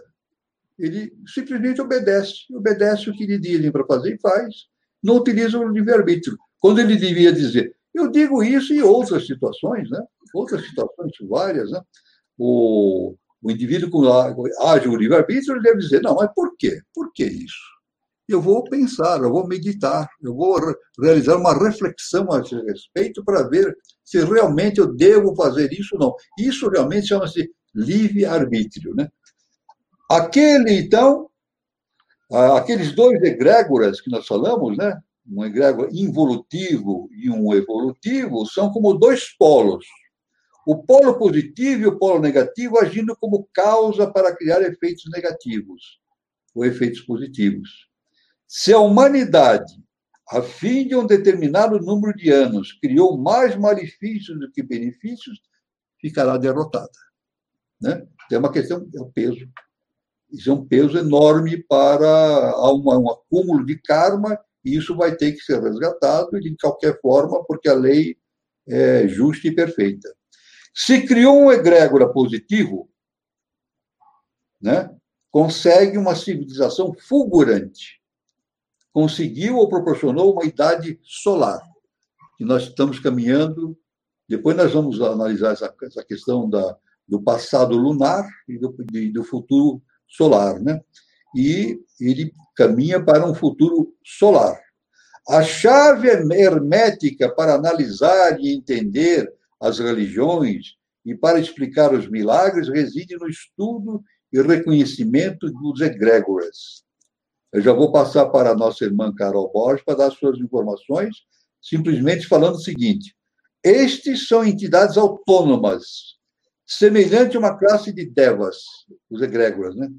ele simplesmente obedece, obedece o que lhe dizem para fazer e faz, não utiliza o livre-arbítrio. Quando ele devia dizer, eu digo isso em outras situações, né? outras situações várias, né? o, o indivíduo com age o livre-arbítrio, ele deve dizer, não, mas por quê? Por que isso? Eu vou pensar, eu vou meditar, eu vou realizar uma reflexão a esse respeito para ver se realmente eu devo fazer isso ou não. Isso realmente chama-se livre-arbítrio. Né? Aquele, então, aqueles dois egrégoras que nós falamos, né? um egrégor involutivo e um evolutivo, são como dois polos. O polo positivo e o polo negativo agindo como causa para criar efeitos negativos ou efeitos positivos. Se a humanidade, a fim de um determinado número de anos, criou mais malefícios do que benefícios, ficará derrotada. Né? Tem uma questão, é o peso. Isso é um peso enorme para um acúmulo de karma, e isso vai ter que ser resgatado de qualquer forma, porque a lei é justa e perfeita. Se criou um egrégora positivo, né, consegue uma civilização fulgurante. Conseguiu ou proporcionou uma idade solar. E nós estamos caminhando. Depois nós vamos analisar essa, essa questão da, do passado lunar e do, de, do futuro solar, né? E ele caminha para um futuro solar. A chave hermética para analisar e entender as religiões e para explicar os milagres reside no estudo e reconhecimento dos egrégoras. Eu já vou passar para a nossa irmã Carol Borges para dar suas informações, simplesmente falando o seguinte: estes são entidades autônomas, semelhante a uma classe de devas, os egrégoras, né?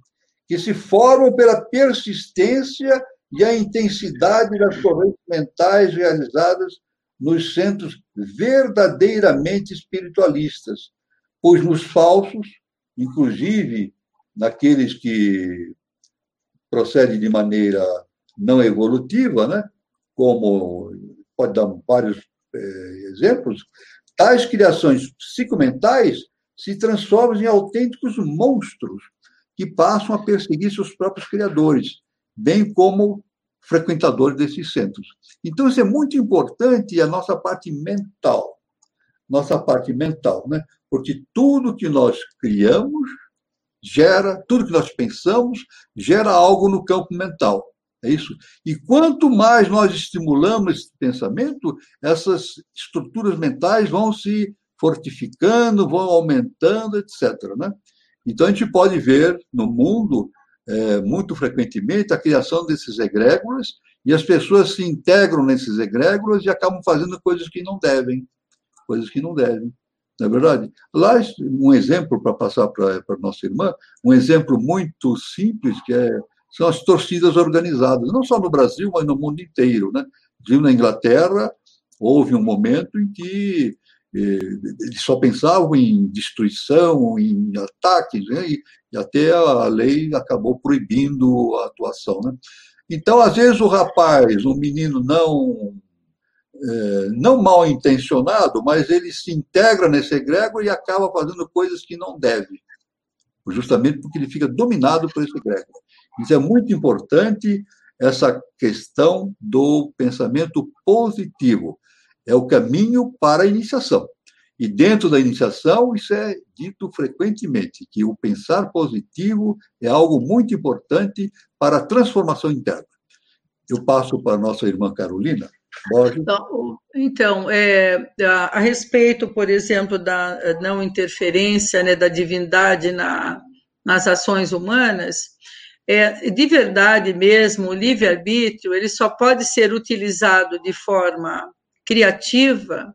que se formam pela persistência e a intensidade das correntes mentais realizadas nos centros verdadeiramente espiritualistas, pois nos falsos, inclusive naqueles que procedem de maneira não evolutiva, né? como pode dar vários é, exemplos, tais criações psicomentais se transformam em autênticos monstros que passam a perseguir seus próprios criadores, bem como frequentadores desses centros. Então, isso é muito importante a nossa parte mental. Nossa parte mental, né? Porque tudo que nós criamos gera, tudo que nós pensamos gera algo no campo mental. É isso? E quanto mais nós estimulamos esse pensamento, essas estruturas mentais vão se fortificando, vão aumentando, etc. Né? Então, a gente pode ver no mundo, é, muito frequentemente, a criação desses egrégoras, e as pessoas se integram nesses egrégoras e acabam fazendo coisas que não devem. Coisas que não devem. Não é verdade? Lá, um exemplo para passar para a nossa irmã, um exemplo muito simples, que é, são as torcidas organizadas, não só no Brasil, mas no mundo inteiro. Né? Viu na Inglaterra, houve um momento em que eles só pensavam em destruição, em ataques, né? e, e, até a lei acabou proibindo a atuação. Né? Então, às vezes, o rapaz, um menino não é, não mal intencionado, mas ele se integra nesse egrégor e acaba fazendo coisas que não deve, justamente porque ele fica dominado por esse egrégor. Isso é muito importante, essa questão do pensamento positivo. É o caminho para a iniciação. E dentro da iniciação, isso é dito frequentemente, que o pensar positivo é algo muito importante para a transformação interna. Eu passo para a nossa irmã Carolina. Então, então é, a, a, respeito, por exemplo, da não interferência né, da divindade na, nas ações humanas, é, de verdade mesmo, o livre-arbítrio ele só pode ser utilizado de forma criativa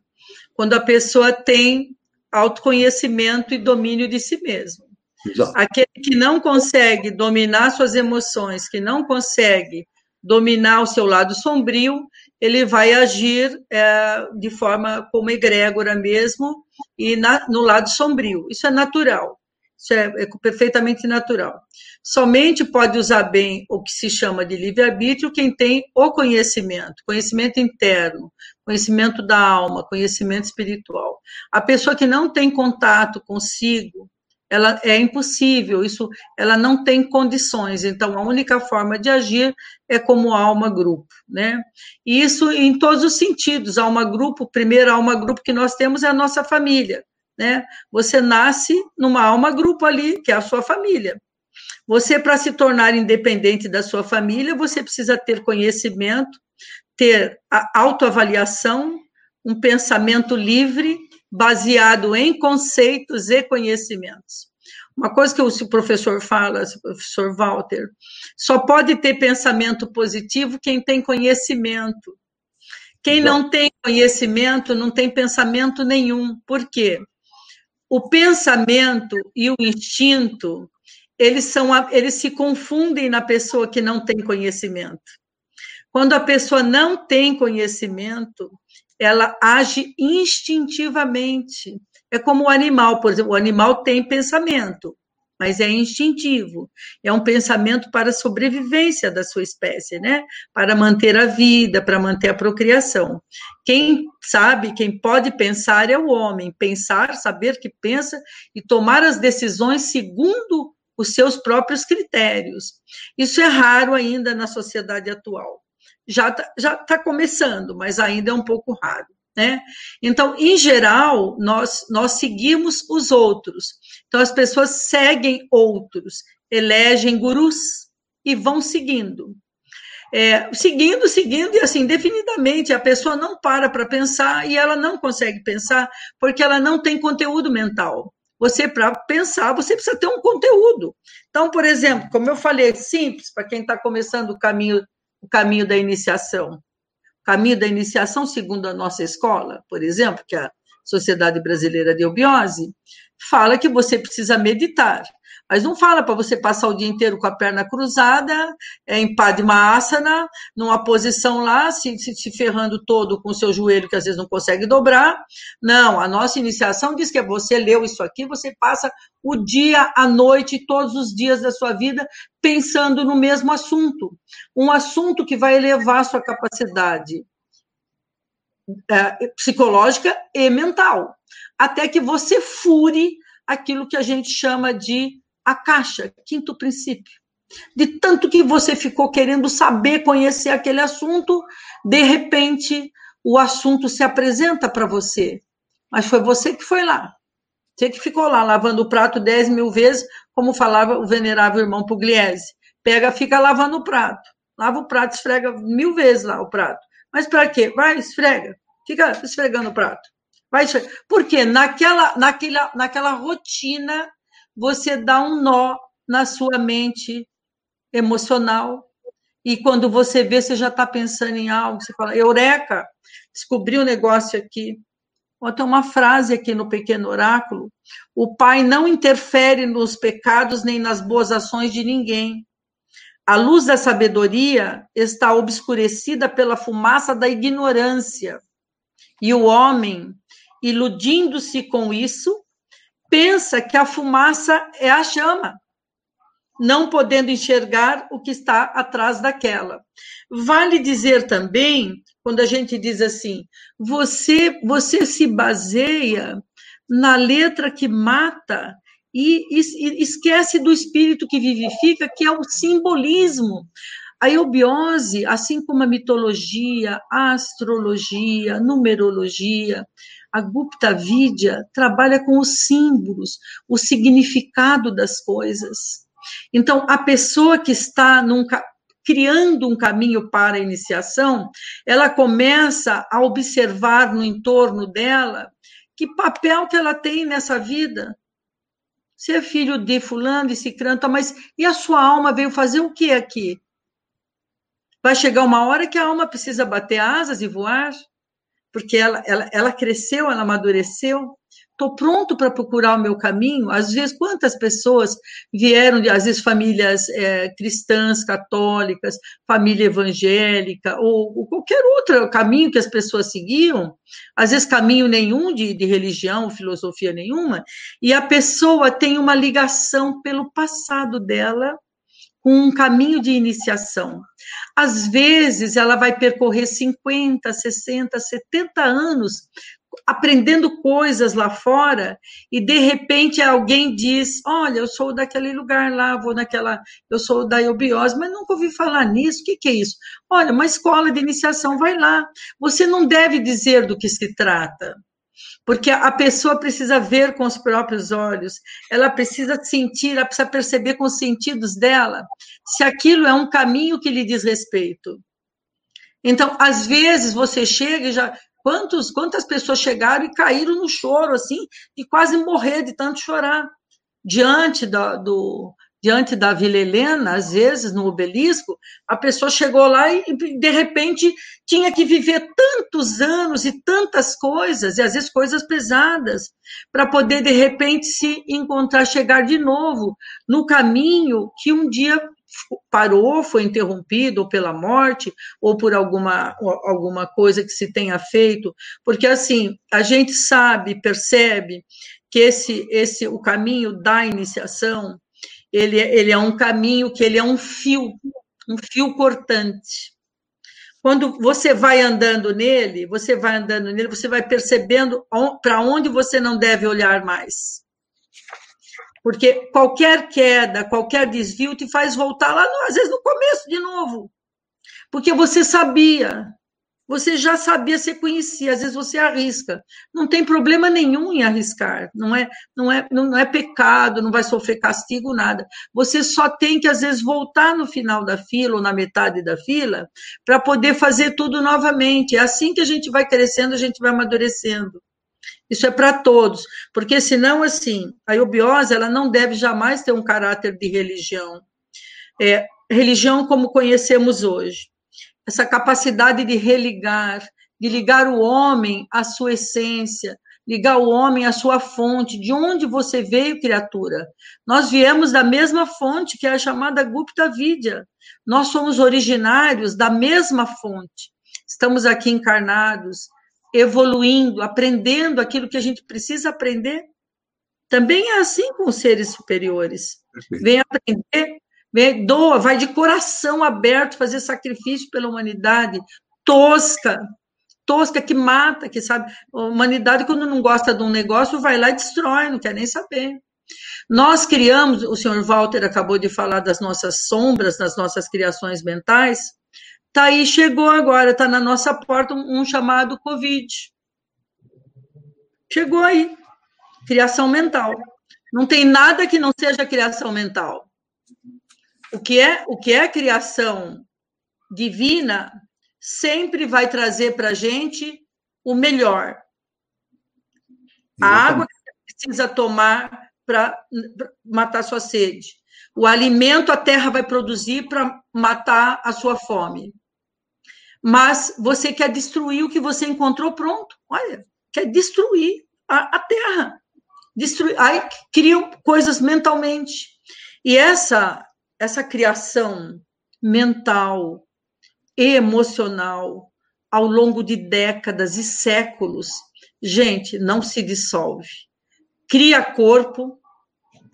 quando a pessoa tem autoconhecimento e domínio de si mesmo. Exato. Aquele que não consegue dominar suas emoções, que não consegue dominar o seu lado sombrio, ele vai agir é, de forma como egrégora mesmo e na, no lado sombrio. Isso é natural, isso é, é, perfeitamente natural. Somente pode usar bem o que se chama de livre-arbítrio quem tem o conhecimento, conhecimento interno, conhecimento da alma, conhecimento espiritual. A pessoa que não tem contato consigo, ela é impossível, isso, ela não tem condições. Então, a única forma de agir é como alma grupo, né? E isso em todos os sentidos. Alma grupo, primeiro alma grupo que nós temos é a nossa família, né? Você nasce numa alma grupo ali, que é a sua família. Você para se tornar independente da sua família, você precisa ter conhecimento, ter a autoavaliação, um pensamento livre baseado em conceitos e conhecimentos. Uma coisa que o professor fala, o professor Walter, só pode ter pensamento positivo quem tem conhecimento. Quem não tem conhecimento não tem pensamento nenhum. Por quê? O pensamento e o instinto, eles são eles se confundem na pessoa que não tem conhecimento. Quando a pessoa não tem conhecimento, ela age instintivamente. É como o animal, por exemplo, o animal tem pensamento mas é instintivo. É um pensamento para a sobrevivência da sua espécie, né? Para manter a vida, para manter a procriação. Quem sabe, quem pode pensar é o homem. Pensar, saber que pensa e tomar as decisões segundo os seus próprios critérios. Isso é raro ainda na sociedade atual. Já está já tá começando, mas ainda é um pouco raro. Né? Então, em geral, nós, nós seguimos os outros. Então, as pessoas seguem outros, elegem gurus e vão seguindo. É, seguindo, seguindo, e assim, definidamente, a pessoa não para para pensar e ela não consegue pensar porque ela não tem conteúdo mental. Você, para pensar, você precisa ter um conteúdo. Então, por exemplo, como eu falei, simples para quem está começando o caminho, o caminho da iniciação caminho da iniciação, segundo a nossa escola, por exemplo, que é a Sociedade Brasileira de Eubiose, fala que você precisa meditar. Mas não fala para você passar o dia inteiro com a perna cruzada, é, em Padmasana, numa posição lá, se, se, se ferrando todo com o seu joelho, que às vezes não consegue dobrar. Não, a nossa iniciação diz que é você leu isso aqui, você passa o dia, a noite, todos os dias da sua vida, pensando no mesmo assunto. Um assunto que vai elevar a sua capacidade é, psicológica e mental, até que você fure aquilo que a gente chama de a caixa, quinto princípio. De tanto que você ficou querendo saber, conhecer aquele assunto, de repente o assunto se apresenta para você. Mas foi você que foi lá. Você que ficou lá lavando o prato dez mil vezes, como falava o venerável irmão Pugliese. Pega, fica lavando o prato. Lava o prato, esfrega mil vezes lá o prato. Mas para quê? Vai, esfrega. Fica esfregando o prato. Vai, esfrega. Porque naquela, naquela, naquela rotina você dá um nó na sua mente emocional. E quando você vê, você já está pensando em algo, você fala, Eureka, descobri um negócio aqui. Tem uma frase aqui no Pequeno Oráculo: o Pai não interfere nos pecados nem nas boas ações de ninguém. A luz da sabedoria está obscurecida pela fumaça da ignorância. E o homem, iludindo-se com isso, pensa que a fumaça é a chama, não podendo enxergar o que está atrás daquela. Vale dizer também, quando a gente diz assim, você, você se baseia na letra que mata e, esquece do espírito que vivifica, que é o simbolismo. A eubiose, assim como a mitologia, a astrologia, numerologia, a Gupta Vidya trabalha com os símbolos, o significado das coisas. Então, a pessoa que está num, criando um caminho para a iniciação, ela começa a observar no entorno dela que papel que ela tem nessa vida. Ser é filho de fulano e cicrano, tá, mas e a sua alma veio fazer o que aqui? Vai chegar uma hora que a alma precisa bater asas e voar? Porque ela, ela, ela cresceu, ela amadureceu. Estou pronto para procurar o meu caminho. Às vezes, quantas pessoas vieram às vezes, famílias é, cristãs, católicas, família evangélica, ou, ou, qualquer outro caminho que as pessoas seguiam, às vezes, caminho nenhum de, de religião, filosofia nenhuma, e a pessoa tem uma ligação pelo passado dela com um caminho de iniciação. Às vezes, ela vai percorrer 50, 60, 70 anos aprendendo coisas lá fora e de repente alguém diz: "Olha, eu sou daquele lugar lá, vou naquela, eu sou da eubiose, mas nunca ouvi falar nisso. O que, que é isso? Olha, uma escola de iniciação, vai lá. Você não deve dizer do que se trata porque a pessoa precisa ver com os próprios olhos, ela precisa sentir, ela precisa perceber com os sentidos dela se aquilo é um caminho que lhe diz respeito. Então, às vezes você chega e já quantos quantas pessoas chegaram e caíram no choro assim e quase morrer de tanto chorar diante do, do diante da Vila Helena, às vezes, no obelisco, a pessoa chegou lá e, de repente, tinha que viver tantos anos e tantas coisas, e às vezes coisas pesadas, para poder, de repente, se encontrar, chegar de novo no caminho que um dia parou, foi interrompido, ou pela morte, ou por alguma, alguma coisa que se tenha feito, porque assim, a gente sabe, percebe que esse, esse o caminho da iniciação, ele, ele é um caminho que ele é um fio, um fio cortante. Quando você vai andando nele, você vai andando nele, você vai percebendo para onde você não deve olhar mais. Porque qualquer queda, qualquer desvio te faz voltar lá, às vezes no começo de novo. Porque você sabia, você já sabia, você conhecia, às vezes você arrisca. Não tem problema nenhum em arriscar, não é, não é, não é pecado, não vai sofrer castigo, nada. Você só tem que, às vezes, voltar no final da fila ou na metade da fila para poder fazer tudo novamente. É assim que a gente vai crescendo, a gente vai amadurecendo. Isso é para todos, porque senão, assim, a eubiose, ela não deve jamais ter um caráter de religião. É, religião como conhecemos hoje. Essa capacidade de religar, de ligar o homem à sua essência, ligar o homem à sua fonte, de onde você veio, criatura. Nós viemos da mesma fonte, que é a chamada Gupta Vidya. Nós somos originários da mesma fonte. Estamos aqui encarnados, evoluindo, aprendendo aquilo que a gente precisa aprender. Também é assim com os seres superiores. Vem aprender, doa, vai de coração aberto fazer sacrifício pela humanidade. Tosca, tosca que mata, que sabe. A humanidade, quando não gosta de um negócio, vai lá e destrói, não quer nem saber. Nós criamos, o senhor Walter acabou de falar das nossas sombras, das nossas criações mentais. Tá aí, chegou agora, está na nossa porta um, um chamado Covid. Chegou aí. Criação mental. Não tem nada que não seja criação mental. O que é, o que é criação divina sempre vai trazer para a gente o melhor. A água que você precisa tomar para matar sua sede. O alimento a terra vai produzir para matar a sua fome mas você quer destruir o que você encontrou pronto. Olha, quer destruir a, a terra. Destruir, aí criam coisas mentalmente. E essa, essa criação mental e emocional ao longo de décadas e séculos, gente, não se dissolve. Cria corpo,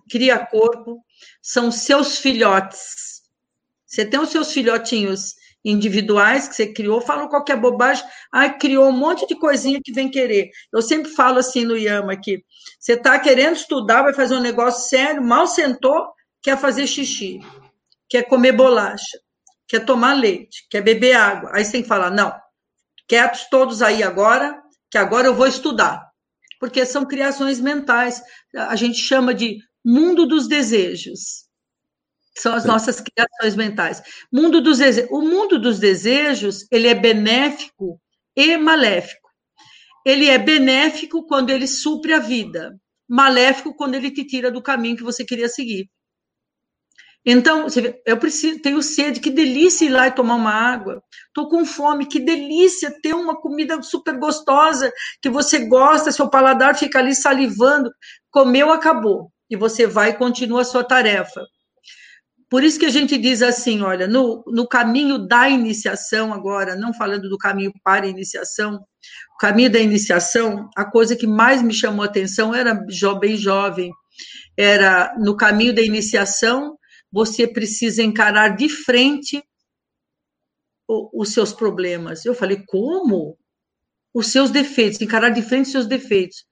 cria corpo, são seus filhotes. Você tem os seus filhotinhos individuais que você criou, falam qualquer bobagem, ai, criou um monte de coisinha que vem querer. Eu sempre falo assim no Yama aqui, você está querendo estudar, vai fazer um negócio sério, mal sentou, quer fazer xixi, quer comer bolacha, quer tomar leite, quer beber água. Aí você tem que falar, não, quietos todos aí agora, que agora eu vou estudar. Porque são criações mentais, a gente chama de mundo dos desejos. São as nossas criações mentais. Mundo dos o mundo dos desejos, ele é benéfico e maléfico. Ele é benéfico quando ele supre a vida, maléfico quando ele te tira do caminho que você queria seguir. Então, eu preciso, tenho sede, que delícia ir lá e tomar uma água. Estou com fome, que delícia ter uma comida super gostosa que você gosta, seu paladar fica ali salivando. Comeu, acabou. E você vai e continua a sua tarefa. Por isso que a gente diz assim, olha, no, no caminho da iniciação agora, não falando do caminho para a iniciação, o caminho da iniciação, a coisa que mais me chamou a atenção era bem jovem, era no caminho da iniciação, você precisa encarar de frente os seus problemas. Eu falei, como? Os seus defeitos, encarar de frente os seus defeitos.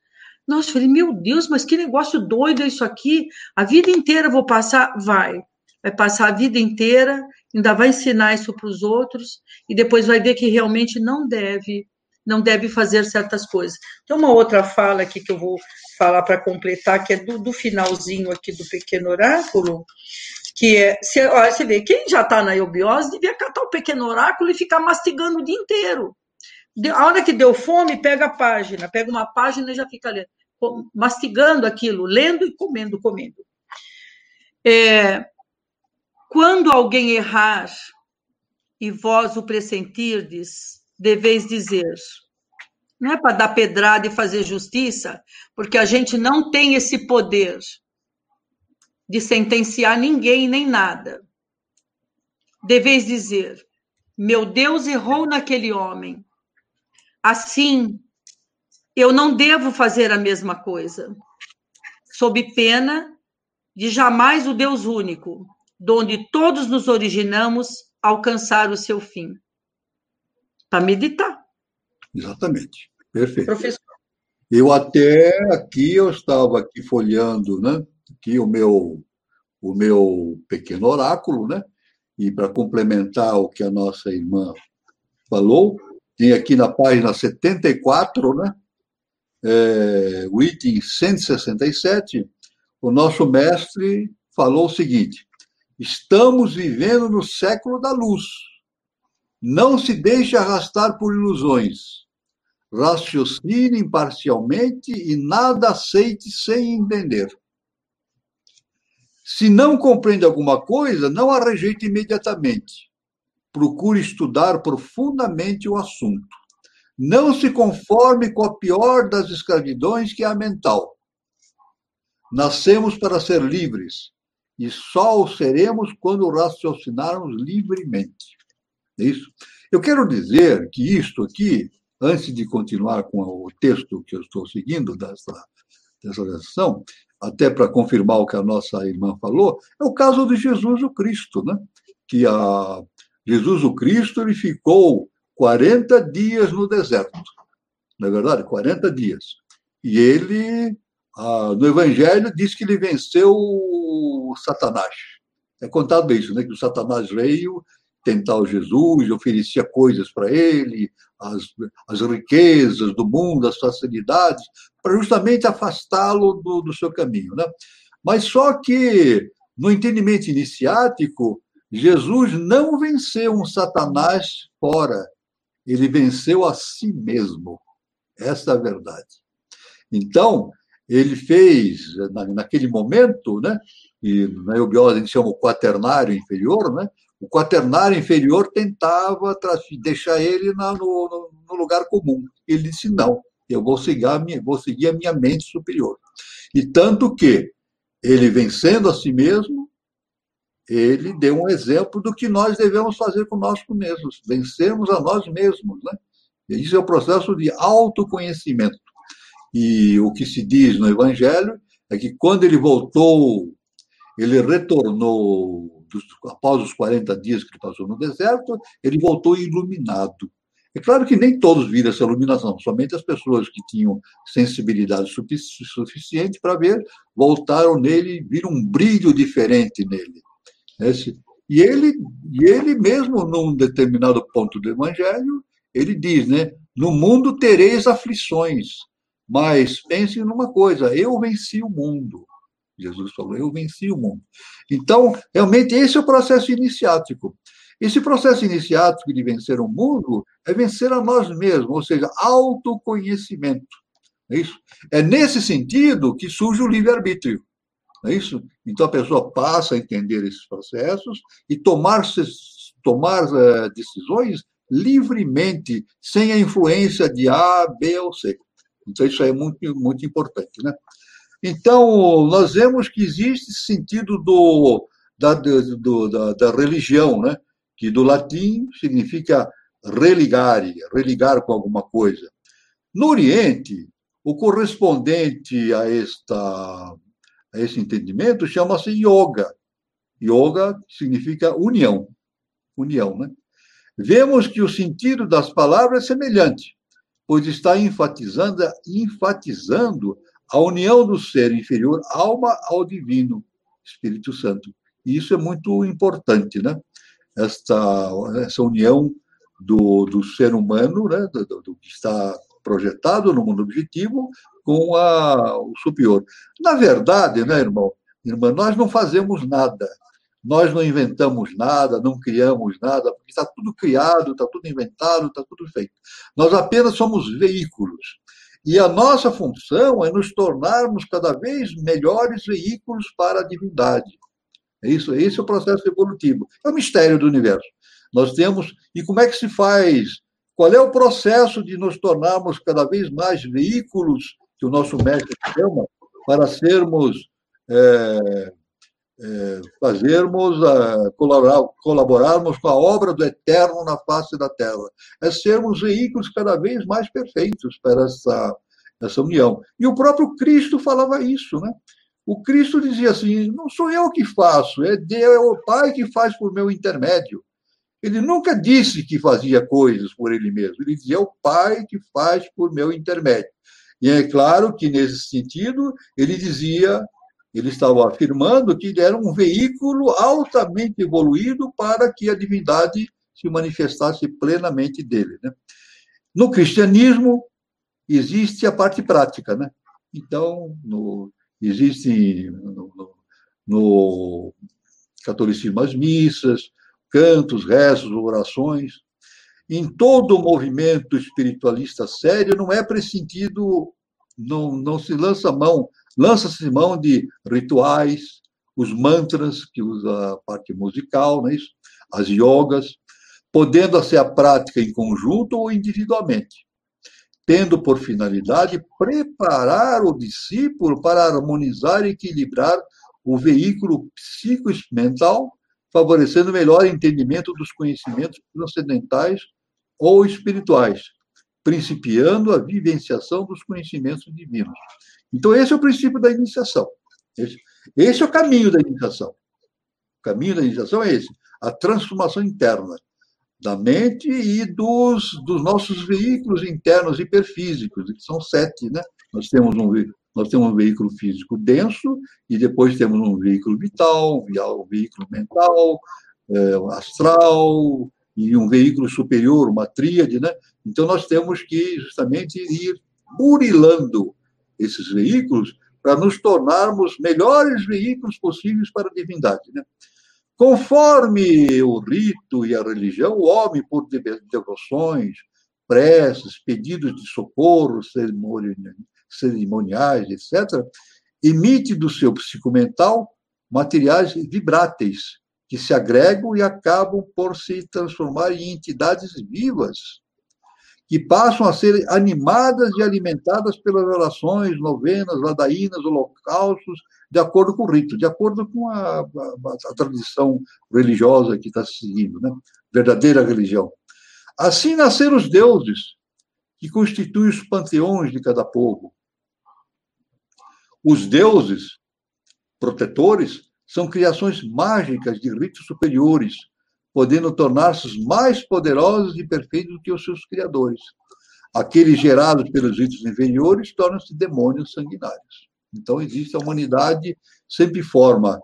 Nossa, eu falei, meu Deus, mas que negócio doido é isso aqui. A vida inteira vou passar? Vai vai passar a vida inteira, ainda vai ensinar isso para os outros e depois vai ver que realmente não deve, não deve fazer certas coisas. Tem uma outra fala aqui que eu vou falar para completar, que é do, do, finalzinho aqui do pequeno oráculo, que é, você, ó, você vê, quem já está na eubiose devia catar o pequeno oráculo e ficar mastigando o dia inteiro. A hora que deu fome, pega a página, pega uma página e já fica lendo, mastigando aquilo, lendo e comendo, comendo. É, quando alguém errar e vós o pressentirdes, deveis dizer. Não é para dar pedrada e fazer justiça, porque a gente não tem esse poder de sentenciar ninguém nem nada. deveis dizer: Meu Deus errou naquele homem. Assim, eu não devo fazer a mesma coisa, sob pena de jamais o Deus único, donde todos nos originamos, alcançar o seu fim. Para meditar. Exatamente. Perfeito. Professor. Eu até aqui eu estava aqui folhando, né? Aqui o meu o meu pequeno oráculo, né? E para complementar o que a nossa irmã falou, tem aqui na página 74, né? É, o item 167, o nosso mestre falou o seguinte: estamos vivendo no século da luz. Não se deixe arrastar por ilusões. Raciocine imparcialmente e nada aceite sem entender. Se não compreende alguma coisa, não a rejeite imediatamente. Procure estudar profundamente o assunto. Não se conforme com a pior das escravidões, que é a mental. Nascemos para ser livres e só o seremos quando raciocinarmos livremente. É isso? Eu quero dizer que isto aqui, antes de continuar com o texto que eu estou seguindo dessa, dessa lição, até para confirmar o que a nossa irmã falou, é o caso de Jesus o Cristo, né? que a, Jesus o Cristo ele ficou 40 dias no deserto, não é verdade? 40 dias. E ele, no Evangelho, diz que ele venceu Satanás. É contado isso, né? que o Satanás veio tentar o Jesus, oferecia coisas para ele, as, as riquezas do mundo, as facilidades, para justamente afastá-lo do, do seu caminho. Né? Mas só que, no entendimento iniciático, Jesus não venceu um Satanás fora, ele venceu a si mesmo. Essa é a verdade. Então, ele fez, naquele momento, né, e na eubiose a gente chama o quaternário inferior, né, o quaternário inferior tentava deixar ele na, no, no, lugar comum. Ele disse: não, eu vou seguir, a minha, vou seguir a minha mente superior. E tanto que ele, vencendo a si mesmo, ele deu um exemplo do que nós devemos fazer conosco mesmos, vencermos a nós mesmos. Né? Isso é o processo de autoconhecimento. E o que se diz no Evangelho é que quando ele voltou, ele retornou após os 40 dias que ele passou no deserto, ele voltou iluminado. É claro que nem todos viram essa iluminação, somente as pessoas que tinham sensibilidade suficiente para ver voltaram nele, viram um brilho diferente nele. E ele, e ele mesmo, num determinado ponto do Evangelho, ele diz, né? No mundo tereis aflições, mas pense numa coisa: eu venci o mundo. Jesus falou: Eu venci o mundo. Então, realmente, esse é o processo iniciático. Esse processo iniciático de vencer o mundo é vencer a nós mesmos, ou seja, autoconhecimento. É isso? É nesse sentido que surge o livre-arbítrio. É isso? Então a pessoa passa a entender esses processos e tomar, tomar uh, decisões livremente, sem a influência de A, B ou C. Então isso é muito, muito importante. Né? Então, nós vemos que existe sentido do, da, do, da, da religião, né? que do latim significa religare, religar com alguma coisa. No Oriente, o correspondente a, esta, a esse entendimento chama-se yoga. Yoga significa união. União, né? Vemos que o sentido das palavras é semelhante, pois está enfatizando, enfatizando a união do ser inferior, alma, ao divino, Espírito Santo. E isso é muito importante, né? Esta, essa união do, do ser humano, né? do, do que está projetado no mundo objetivo, com a, o superior. Na verdade, né, irmão, irmã, nós não fazemos nada. Nós não inventamos nada, não criamos nada, porque está tudo criado, está tudo inventado, está tudo feito. Nós apenas somos veículos. E a nossa função é nos tornarmos cada vez melhores veículos para a divindade. É isso, esse é o processo evolutivo. É o mistério do universo. Nós temos. E como é que se faz? Qual é o processo de nos tornarmos cada vez mais veículos, que o nosso mestre chama, para sermos é, é, fazermos, a, colaborar, colaborarmos com a obra do Eterno na face da Terra. É sermos veículos cada vez mais perfeitos para essa, essa união. E o próprio Cristo falava isso, né? O Cristo dizia assim: não sou eu que faço, é Deus, é o Pai que faz por meu intermédio. Ele nunca disse que fazia coisas por ele mesmo, ele dizia: é o Pai que faz por meu intermédio. E é claro que, nesse sentido, ele dizia ele estava afirmando que ele era um veículo altamente evoluído para que a divindade se manifestasse plenamente dele. Né? No cristianismo, existe a parte prática. Né? Então, no, existe no, no, no catolicismo as missas, cantos, rezos, orações. Em todo movimento espiritualista sério, não é pressentido, não, não se lança mão lança-se mão de rituais, os mantras, que usa a parte musical, não é isso? as yogas, podendo ser a prática em conjunto ou individualmente, tendo por finalidade preparar o discípulo para harmonizar e equilibrar o veículo psico-mental, favorecendo melhor entendimento dos conhecimentos transcendentais ou espirituais, principiando a vivenciação dos conhecimentos divinos. Então, esse é o princípio da iniciação. Esse, esse é o caminho da iniciação. O caminho da iniciação é esse: a transformação interna da mente e dos, dos nossos veículos internos hiperfísicos, que são sete, né? Nós temos um nós temos um veículo físico denso e depois temos um veículo vital, um veículo mental, é, astral e um veículo superior, uma tríade, né? Então nós temos que justamente ir burilando esses veículos para nos tornarmos melhores veículos possíveis para a divindade. Né? Conforme o rito e a religião, o homem, por devoções, preces, pedidos de socorro cerimoniais, etc., emite do seu psicomental materiais vibráteis que se agregam e acabam por se transformar em entidades vivas que passam a ser animadas e alimentadas pelas orações, novenas, ladaínas, holocaustos, de acordo com o rito, de acordo com a, a, a tradição religiosa que está seguindo, né? verdadeira religião. Assim nasceram os deuses, que constituem os panteões de cada povo. Os deuses, protetores, são criações mágicas de ritos superiores, podendo tornar-se mais poderosos e perfeitos do que os seus criadores. Aqueles gerados pelos ritos inferiores tornam-se demônios sanguinários. Então, existe a humanidade, sempre forma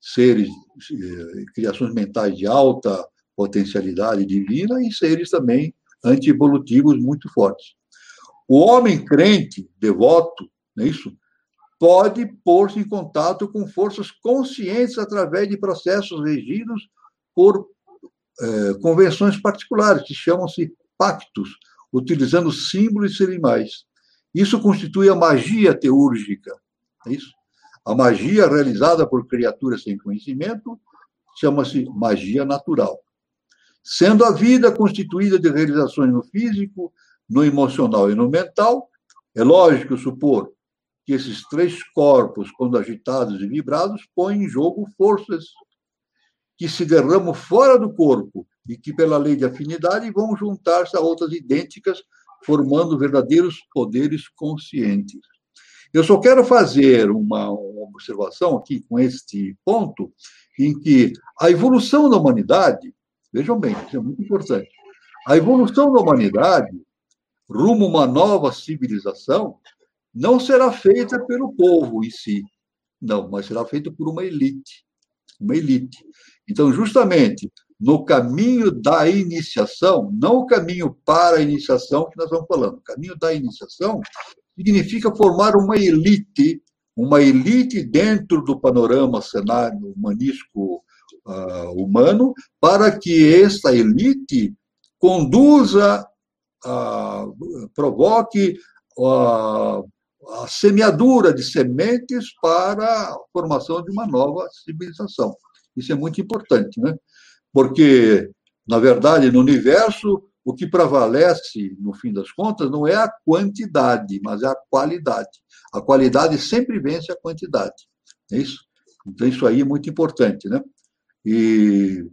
seres, eh, criações mentais de alta potencialidade divina e seres também antievolutivos muito fortes. O homem crente, devoto, não é isso? Pode pôr-se em contato com forças conscientes através de processos regidos por é, convenções particulares, que chamam-se pactos, utilizando símbolos e cerimais. Isso constitui a magia teúrgica. É isso? A magia realizada por criaturas sem conhecimento chama-se magia natural. Sendo a vida constituída de realizações no físico, no emocional e no mental, é lógico supor que esses três corpos, quando agitados e vibrados, põem em jogo forças que se derramam fora do corpo e que, pela lei de afinidade, vão juntar-se a outras idênticas, formando verdadeiros poderes conscientes. Eu só quero fazer uma, observação aqui com este ponto, em que a evolução da humanidade, vejam bem, isso é muito importante, a evolução da humanidade rumo a uma nova civilização não será feita pelo povo em si, não, mas será feita por uma elite, uma elite então, justamente no caminho da iniciação, não o caminho para a iniciação que nós estamos falando, o caminho da iniciação significa formar uma elite, uma elite dentro do panorama cenário humanístico uh, humano, para que essa elite conduza, uh, provoque uh, a semeadura de sementes para a formação de uma nova civilização. Isso é muito importante, né? Porque, na verdade, no universo, o que prevalece, no fim das contas, não é a quantidade, mas é a qualidade. A qualidade sempre vence a quantidade. É isso? Então, isso aí é muito importante, né? E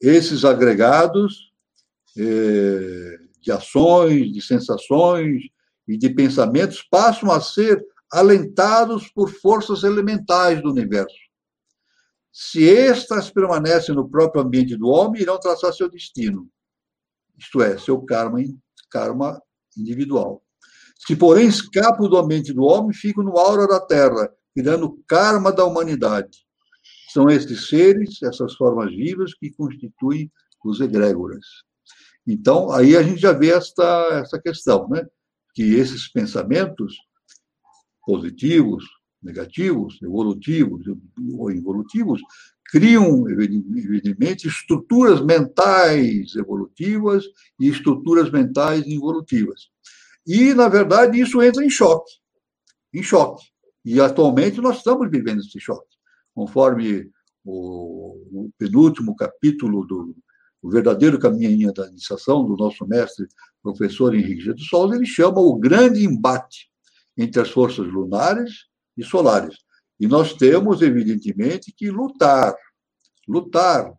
esses agregados é, de ações, de sensações e de pensamentos passam a ser alentados por forças elementais do universo. Se estas permanecem no próprio ambiente do homem, irão traçar seu destino, isto é, seu karma, karma individual. Se, porém, escapam do ambiente do homem, ficam no aura da terra, criando karma da humanidade. São estes seres, essas formas vivas, que constituem os egrégoras. Então, aí a gente já vê esta, essa questão, né? que esses pensamentos positivos, negativos, evolutivos ou involutivos, criam, evidentemente, estruturas mentais evolutivas e estruturas mentais involutivas. E, na verdade, isso entra em choque. Em choque. E, atualmente, nós estamos vivendo esse choque. Conforme o, o penúltimo capítulo do o verdadeiro caminho da iniciação do nosso mestre, professor Henrique G. de Souza, ele chama o grande embate entre as forças lunares e solares. E nós temos, evidentemente, que lutar, lutar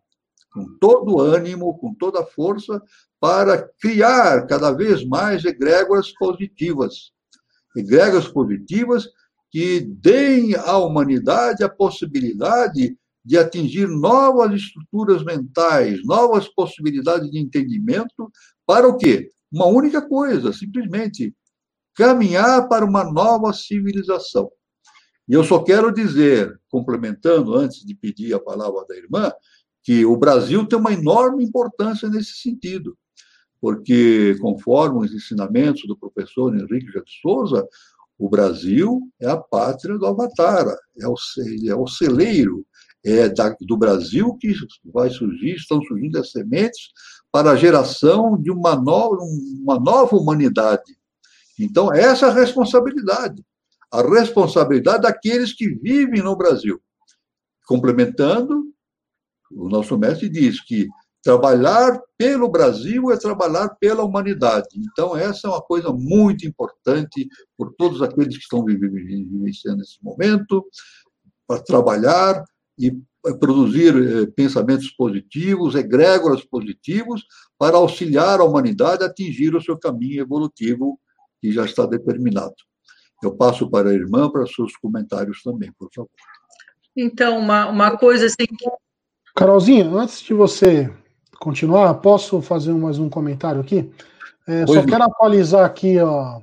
com todo o ânimo, com toda a força, para criar cada vez mais egrégoras positivas. Egrégoras positivas que deem à humanidade a possibilidade de atingir novas estruturas mentais, novas possibilidades de entendimento, para o quê? Uma única coisa, simplesmente caminhar para uma nova civilização. E eu só quero dizer, complementando antes de pedir a palavra da irmã, que o Brasil tem uma enorme importância nesse sentido, porque, conforme os ensinamentos do professor Henrique de Souza, o Brasil é a pátria do Avatar, é o, é o celeiro, é da, do Brasil que vai surgir, estão surgindo as sementes para a geração de uma nova, uma nova humanidade. Então, essa é a responsabilidade a responsabilidade daqueles que vivem no Brasil. Complementando, o nosso mestre diz que trabalhar pelo Brasil é trabalhar pela humanidade. Então, essa é uma coisa muito importante por todos aqueles que estão vivenciando esse momento, para trabalhar e produzir eh, pensamentos positivos, egrégoras positivos, para auxiliar a humanidade a atingir o seu caminho evolutivo que já está determinado. Eu passo para a irmã para seus comentários também, por favor. Então, uma, uma coisa assim. Carolzinha, antes de você continuar, posso fazer mais um comentário aqui? É, só quero atualizar aqui a,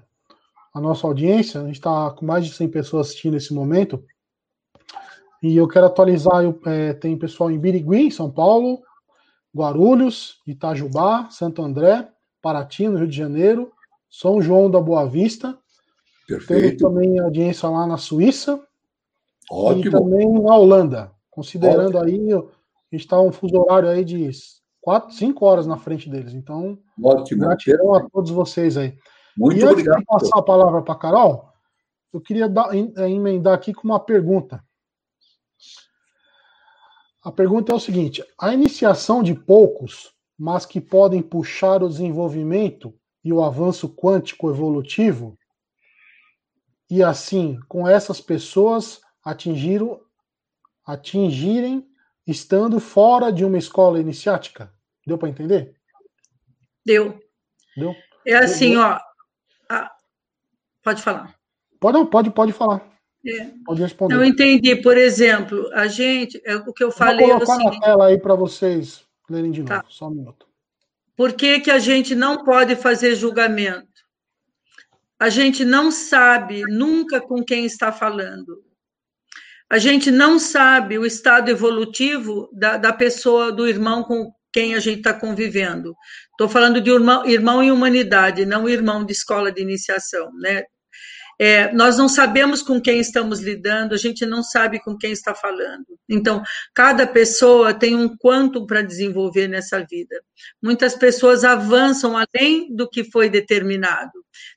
a nossa audiência. A gente está com mais de 100 pessoas assistindo nesse momento. E eu quero atualizar. É, tem pessoal em Birigui, São Paulo, Guarulhos, Itajubá, Santo André, Paraty, no Rio de Janeiro, São João da Boa Vista, Perfeito. Temos também audiência lá na Suíça. Ótimo. E também na Holanda. Considerando Ótimo. aí, a gente está um fuso horário aí de 4, 5 horas na frente deles. Então, Ótimo. gratidão a todos vocês aí. Muito e antes obrigado. de passar a palavra para Carol, eu queria dar, é, emendar aqui com uma pergunta. A pergunta é o seguinte: a iniciação de poucos, mas que podem puxar o desenvolvimento e o avanço quântico evolutivo, e assim, com essas pessoas atingiram, atingirem estando fora de uma escola iniciática? Deu para entender? Deu. Deu? É assim, Deu. ó. A... Pode falar. Pode, pode, pode falar. É. Pode responder. Eu entendi, por exemplo, a gente, é o que eu falei. Vou colocar na tela aí para vocês lerem de tá. novo, só um minuto. Por que, que a gente não pode fazer julgamento? A gente não sabe nunca com quem está falando. A gente não sabe o estado evolutivo da, da pessoa, do irmão com quem a gente está convivendo. Estou falando de irmão, irmão em humanidade, não irmão de escola de iniciação, né? É, nós não sabemos com quem estamos lidando, a gente não sabe com quem está falando. Então, cada pessoa tem um quanto para desenvolver nessa vida. Muitas pessoas avançam além do que foi determinado.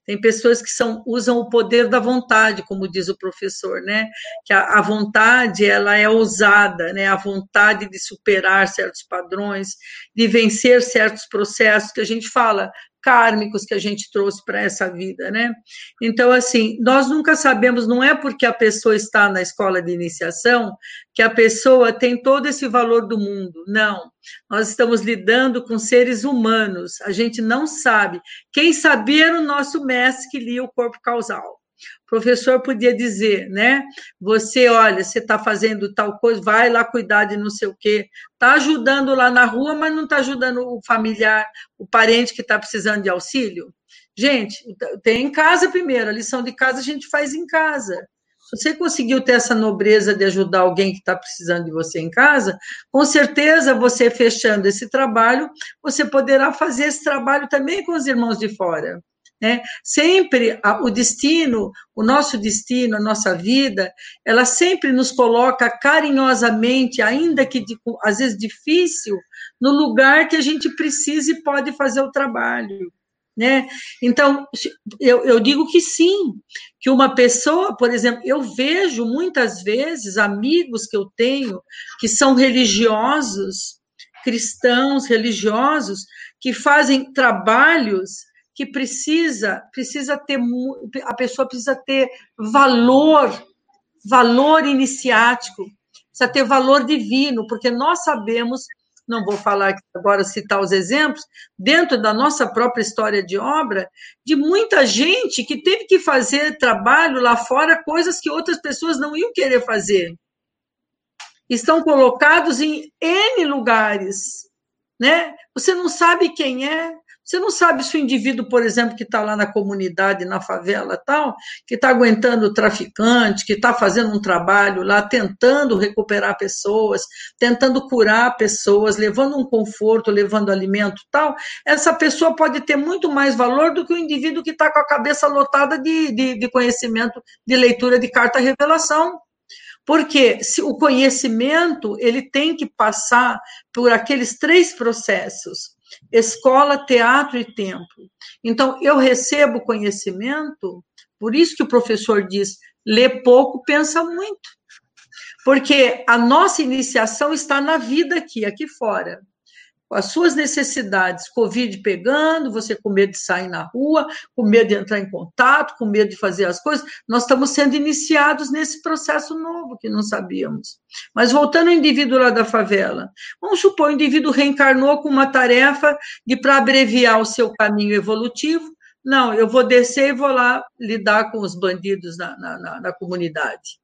Tem pessoas que são, usam o poder da vontade, como diz o professor, né? Que a, a vontade ela é ousada, né? A vontade de superar certos padrões, de vencer certos processos que a gente fala kármicos que a gente trouxe para essa vida, né? Então, assim, nós nunca sabemos, não é porque a pessoa está na escola de iniciação que a pessoa tem todo esse valor do mundo. Não. Nós estamos lidando com seres humanos. A gente não sabe. Quem sabia era o nosso mestre que lia o corpo causal. O professor podia dizer, né? Você, olha, você está fazendo tal coisa, vai lá cuidar de não sei o quê. Está ajudando lá na rua, mas não está ajudando o familiar, o parente que está precisando de auxílio. Gente, tem em casa primeiro, a lição de casa a gente faz em casa. Se você conseguiu ter essa nobreza de ajudar alguém que está precisando de você em casa, com certeza você fechando esse trabalho, você poderá fazer esse trabalho também com os irmãos de fora. Né? Sempre o destino, o nosso destino, a nossa vida, ela sempre nos coloca carinhosamente, ainda que de, às vezes difícil, no lugar que a gente precisa e pode fazer o trabalho. Né? Então, eu, eu digo que sim, que uma pessoa, por exemplo, eu vejo muitas vezes amigos que eu tenho que são religiosos, cristãos religiosos, que fazem trabalhos que precisa precisa ter a pessoa precisa ter valor valor iniciático precisa ter valor divino porque nós sabemos não vou falar agora citar os exemplos dentro da nossa própria história de obra de muita gente que teve que fazer trabalho lá fora coisas que outras pessoas não iam querer fazer estão colocados em n lugares né? Você não sabe quem é, você não sabe se o indivíduo, por exemplo, que está lá na comunidade, na favela tal, que está aguentando o traficante, que está fazendo um trabalho lá, tentando recuperar pessoas, tentando curar pessoas, levando um conforto, levando alimento tal, essa pessoa pode ter muito mais valor do que o indivíduo que está com a cabeça lotada de, de, de conhecimento, de leitura de carta revelação. Porque se o conhecimento ele tem que passar por aqueles três processos escola, teatro e tempo. Então, eu recebo conhecimento, por isso que o professor diz: lê pouco, pensa muito. Porque a nossa iniciação está na vida aqui, aqui fora as suas necessidades, Covid pegando, você com medo de sair na rua, com medo de entrar em contato, com medo de fazer as coisas, nós estamos sendo iniciados nesse processo novo que não sabíamos. Mas voltando ao indivíduo lá da favela, vamos supor, o indivíduo reencarnou com uma tarefa de, para abreviar o seu caminho evolutivo, não, eu vou descer e vou lá lidar com os bandidos na, na, na, na comunidade.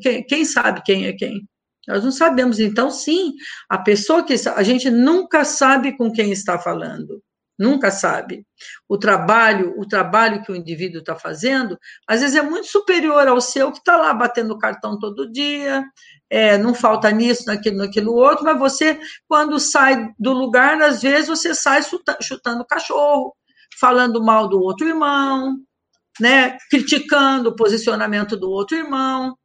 Quem, quem sabe quem é quem? Nós não sabemos. Então, sim, a pessoa que. A gente nunca sabe com quem está falando. Nunca sabe. O trabalho, o trabalho que o indivíduo está fazendo, às vezes é muito superior ao seu que está lá batendo cartão todo dia, é, não falta nisso, naquilo, naquilo outro, mas você, quando sai do lugar, às vezes você sai chutando cachorro, falando mal do outro irmão, né, criticando o posicionamento do outro irmão.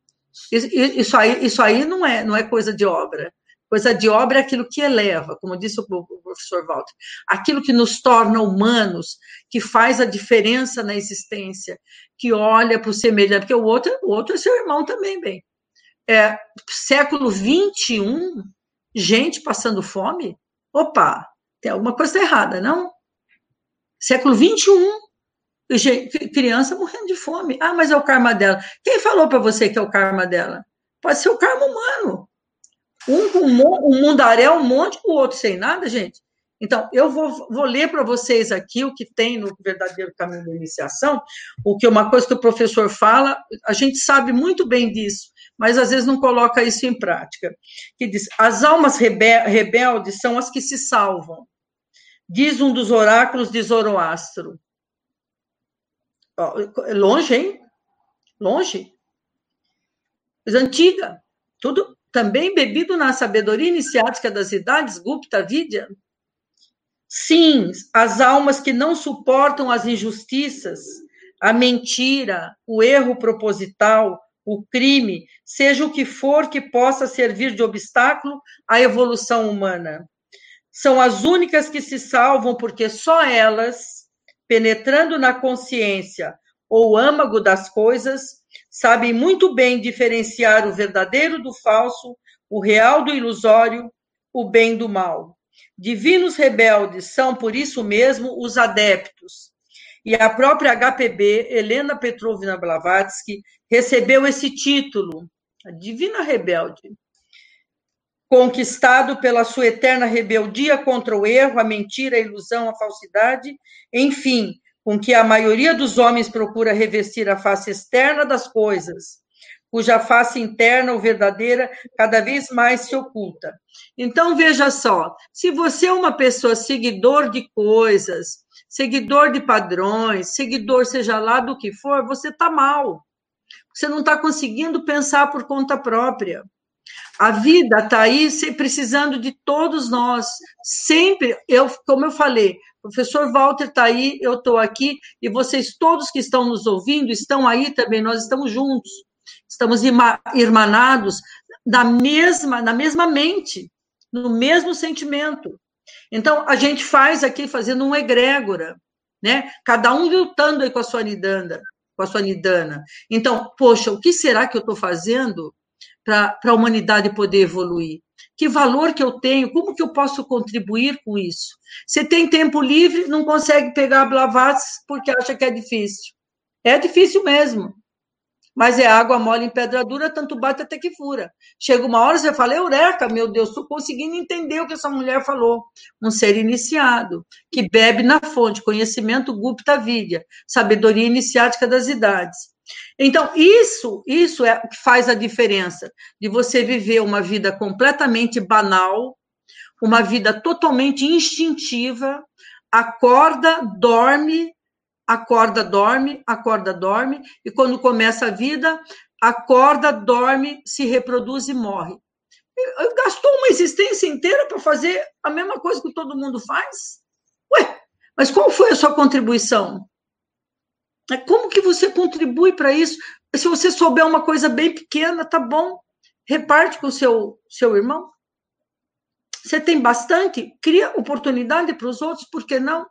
Isso aí, isso aí não, é, não é coisa de obra. Coisa de obra é aquilo que eleva, como disse o professor Walter, aquilo que nos torna humanos, que faz a diferença na existência, que olha para o semelhante, porque o outro, o outro é seu irmão também, bem. É, século 21, gente passando fome? Opa, tem alguma coisa errada, não? Século 21, criança morrendo de fome. Ah, mas é o karma dela. Quem falou para você que é o karma dela? Pode ser o karma humano. Um com um mundaréu, um monte, o outro sem nada, gente. Então, eu vou, vou ler para vocês aqui o que tem no verdadeiro caminho da iniciação, o que uma coisa que o professor fala, a gente sabe muito bem disso, mas às vezes não coloca isso em prática. Que diz: as almas rebeldes são as que se salvam. Diz um dos oráculos de Zoroastro. Longe, hein? Longe. Coisa antiga. Tudo também bebido na sabedoria iniciática das idades, Gupta, Vidya. Sim, as almas que não suportam as injustiças, a mentira, o erro proposital, o crime, seja o que for que possa servir de obstáculo à evolução humana. São as únicas que se salvam porque só elas penetrando na consciência ou âmago das coisas, sabem muito bem diferenciar o verdadeiro do falso, o real do ilusório, o bem do mal. Divinos rebeldes são, por isso mesmo, os adeptos. E a própria HPB, Helena Petrovna Blavatsky, recebeu esse título a divina rebelde, conquistado pela sua eterna rebeldia contra o erro, a mentira, a ilusão, a falsidade, enfim, com que a maioria dos homens procura revestir a face externa das coisas, cuja face interna ou verdadeira cada vez mais se oculta. Então, veja só, se você é uma pessoa seguidor de coisas, seguidor de padrões, seguidor seja lá do que for, você está mal. Você não está conseguindo pensar por conta própria. A vida está aí precisando de todos nós. Sempre, eu, como eu falei, o professor Walter está aí, eu estou aqui, e vocês todos que estão nos ouvindo estão aí também, nós estamos juntos. Estamos irmanados na mesma, na mesma mente, no mesmo sentimento. Então, a gente faz aqui fazendo um egrégora, né? Cada um lutando aí com a sua nidana, com a sua nidana. Então, poxa, o que será que eu estou fazendo para a humanidade poder evoluir? Que valor que eu tenho? Como que eu posso contribuir com isso? Você tem tempo livre, não consegue pegar Blavatsky porque acha que é difícil. É difícil mesmo mas é água mole em pedra dura, tanto bate até que fura. Chega uma hora, você fala, eureka, meu Deus, estou conseguindo entender o que essa mulher falou. Um ser iniciado, que bebe na fonte, conhecimento Gupta Vidya, sabedoria iniciática das idades. Então, isso, isso é o que faz a diferença de você viver uma vida completamente banal, uma vida totalmente instintiva, acorda, dorme, acorda, dorme, acorda, dorme, e quando começa a vida, acorda, dorme, se reproduz e morre. Gastou uma existência inteira para fazer a mesma coisa que todo mundo faz? Ué, mas qual foi a sua contribuição? É, como que você contribui para isso? Se você souber uma coisa bem pequena, tá bom. Reparte com o seu, seu irmão. Você tem bastante, cria oportunidade para os outros, por que não?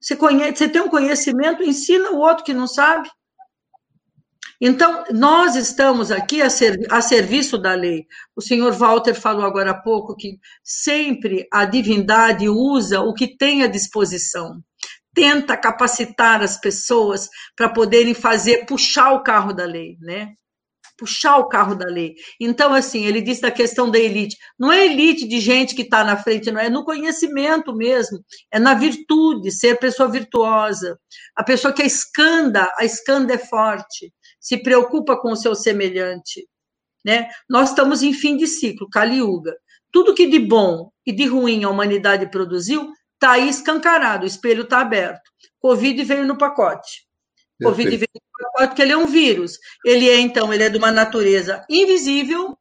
Você, conhece, você tem um conhecimento, ensina o outro que não sabe. Então, nós estamos aqui a, ser, a serviço da lei. O senhor Walter falou agora há pouco que sempre a divindade usa o que tem à disposição. Tenta capacitar as pessoas para poderem fazer, puxar o carro da lei, né? puxar o carro da lei. Então, assim, ele disse da questão da elite. Não é elite de gente que está na frente, não é no conhecimento mesmo, é na virtude, ser pessoa virtuosa. A pessoa que é escanda, a escanda é forte, se preocupa com o seu semelhante. Né? Nós estamos em fim de ciclo, Kali Yuga. Tudo que de bom e de ruim a humanidade produziu está aí escancarado, o espelho está aberto. Covid veio no pacote. Covid veio porque ele é um vírus. Ele é, então, ele é de uma natureza invisível,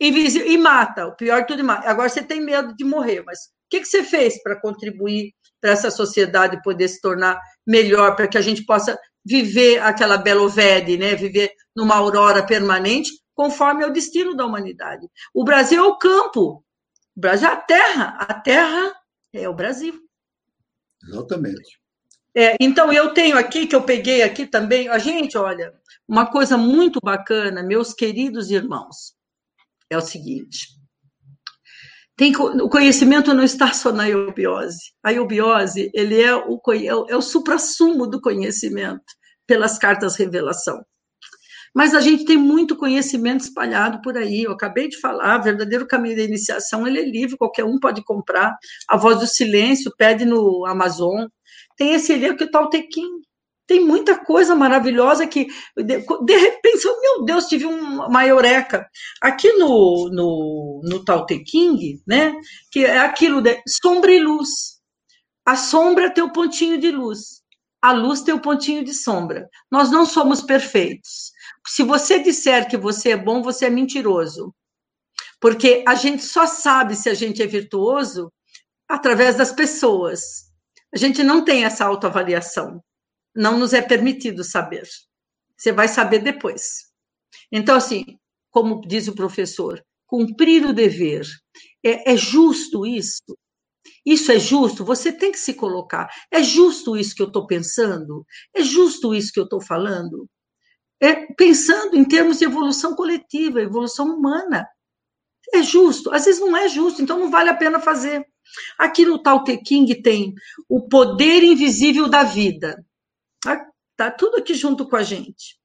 invisível e mata. O pior de tudo, mata. Agora você tem medo de morrer, mas o que, que você fez para contribuir para essa sociedade poder se tornar melhor, para que a gente possa viver aquela belovede, né? Viver numa aurora permanente, conforme é o destino da humanidade. O Brasil é o campo, o Brasil é a terra, a terra é o Brasil. Exatamente. É, então, eu tenho aqui, que eu peguei aqui também, a gente, olha, uma coisa muito bacana, meus queridos irmãos, é o seguinte: tem, o conhecimento não está só na eubiose. A eubiose, ele é o, é o, é o supra-sumo do conhecimento, pelas cartas revelação. Mas a gente tem muito conhecimento espalhado por aí. Eu acabei de falar, o verdadeiro caminho da iniciação, ele é livre, qualquer um pode comprar. A voz do silêncio, pede no Amazon tem esse livro que o Taltequim. Tem muita coisa maravilhosa que, de, repente, meu Deus, tive uma eureka. Aqui no, no, no Taltequim, né, que é aquilo de sombra e luz. A sombra tem o pontinho de luz, a luz tem o pontinho de sombra. Nós não somos perfeitos. Se você disser que você é bom, você é mentiroso. Porque a gente só sabe se a gente é virtuoso através das pessoas. A gente não tem essa autoavaliação. Não nos é permitido saber. Você vai saber depois. Então, assim, como diz o professor, cumprir o dever. É, é justo isso? Isso é justo? Você tem que se colocar. É justo isso que eu estou pensando? É justo isso que eu estou falando? É pensando em termos de evolução coletiva, evolução humana. É justo? Às vezes não é justo, então não vale a pena fazer. Aqui no Tao Te King tem o poder invisível da vida. Tá, tá tudo aqui junto com a gente.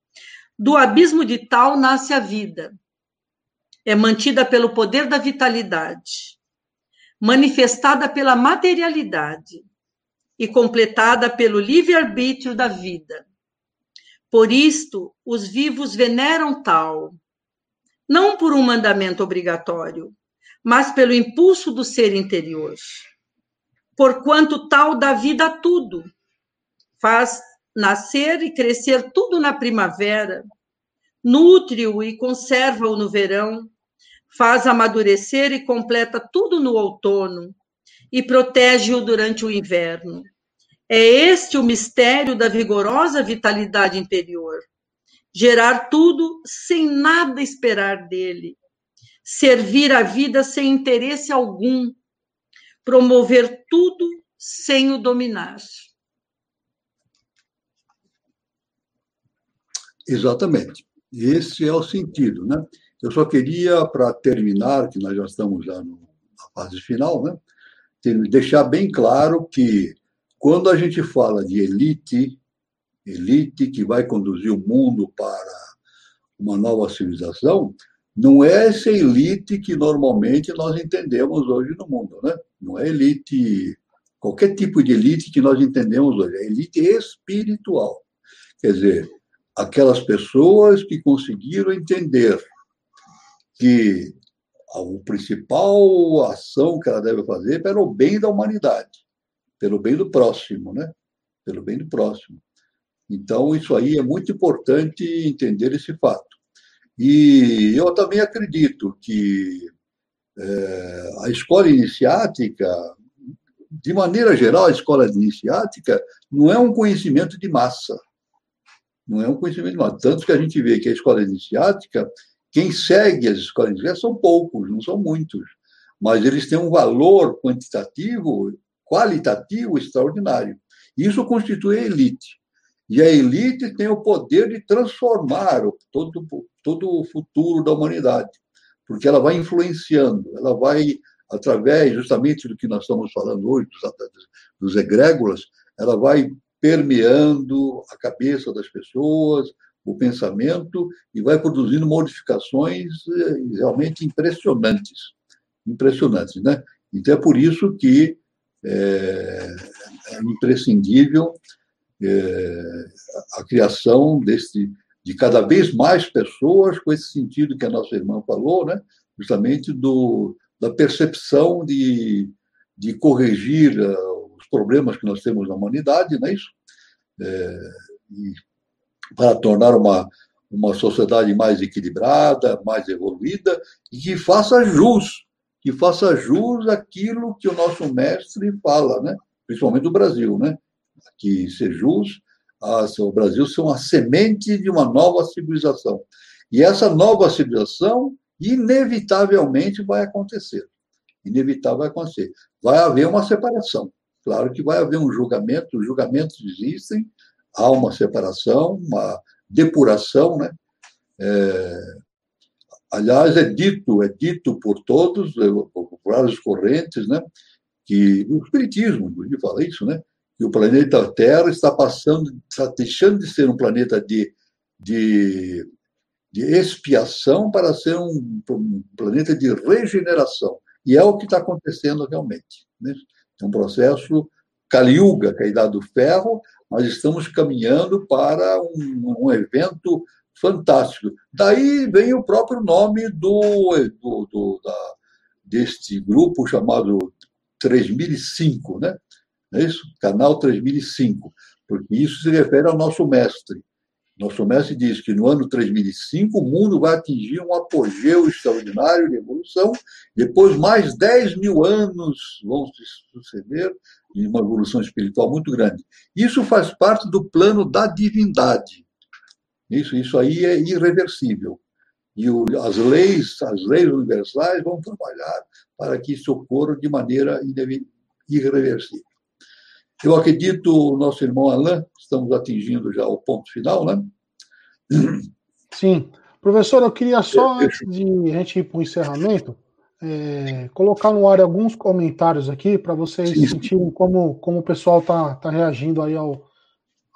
Do abismo de Tal nasce a vida. é mantida pelo poder da vitalidade, manifestada pela materialidade e completada pelo livre-arbítrio da vida. Por isto, os vivos veneram tal, não por um mandamento obrigatório, mas pelo impulso do ser interior. Porquanto tal dá vida a tudo, faz nascer e crescer tudo na primavera, nutre-o e conserva-o no verão, faz amadurecer e completa tudo no outono, e protege-o durante o inverno. É este o mistério da vigorosa vitalidade interior. Gerar tudo sem nada esperar dele. Servir a vida sem interesse algum. Promover tudo sem o dominar. Exatamente. Esse é o sentido, né? Eu só queria, para terminar, que nós já estamos já na fase final, né? deixar bem claro que quando a gente fala de elite, elite que vai conduzir o mundo para uma nova civilização, não é essa elite que normalmente nós entendemos hoje no mundo, né? Não é elite, qualquer tipo de elite que nós entendemos hoje, é elite espiritual. Quer dizer, aquelas pessoas que conseguiram entender que a principal ação que ela deve fazer é pelo bem da humanidade, pelo bem do próximo, né? Pelo bem do próximo. Então, isso aí é muito importante entender esse fato. E eu também acredito que é, a escola iniciática, de maneira geral, a escola iniciática não é um conhecimento de massa. Não é um conhecimento de massa. Tanto que a gente vê que a escola iniciática quem segue as escolas inglesas são poucos, não são muitos, mas eles têm um valor quantitativo, qualitativo extraordinário. Isso constitui a elite. E a elite tem o poder de transformar todo, todo o futuro da humanidade, porque ela vai influenciando, ela vai, através justamente do que nós estamos falando hoje, dos, dos ela vai permeando a cabeça das pessoas, o pensamento e vai produzindo modificações eh, realmente impressionantes. Impressionantes, né? Então é por isso que é, é imprescindível é, a criação desse, de cada vez mais pessoas com esse sentido que a nossa irmã falou, né? justamente do, da percepção de, de corrigir uh, os problemas que nós temos na humanidade, não é isso? É, para tornar uma, uma sociedade mais equilibrada, mais evoluída e que faça jus, que faça jus aquilo que o nosso mestre fala, né? principalmente o Brasil, né? que ser jus, a, o Brasil ser uma semente de uma nova civilização. E essa nova civilização, inevitavelmente, vai acontecer. Inevitável vai acontecer. Vai haver uma separação. Claro que vai haver um julgamento, os julgamentos existem, há uma separação, uma depuração, né? É, aliás, é dito, é dito por todos, é, por várias correntes, né? Que o espiritismo, inclusive, fala isso, né? Que o planeta Terra está passando, está deixando de ser um planeta de, de, de expiação para ser um, um planeta de regeneração. E é o que está acontecendo realmente. Né? É um processo Kali Yuga, que é a idade do ferro, nós estamos caminhando para um, um evento fantástico. Daí vem o próprio nome do, do, do da, deste grupo chamado 3005, né? É isso? Canal 3005, porque isso se refere ao nosso mestre. Nosso mestre diz que no ano 3005 o mundo vai atingir um apogeu extraordinário de evolução, depois mais 10 mil anos vão se suceder em uma evolução espiritual muito grande. Isso faz parte do plano da divindade. Isso, isso aí é irreversível. E o, as leis, as leis universais vão trabalhar para que isso ocorra de maneira irreversível. Eu acredito, nosso irmão Alain, estamos atingindo já o ponto final, né? Sim. Professor, eu queria só, antes de a gente ir para o encerramento, é, colocar no ar alguns comentários aqui para vocês Sim. sentirem como, como o pessoal está tá reagindo aí ao,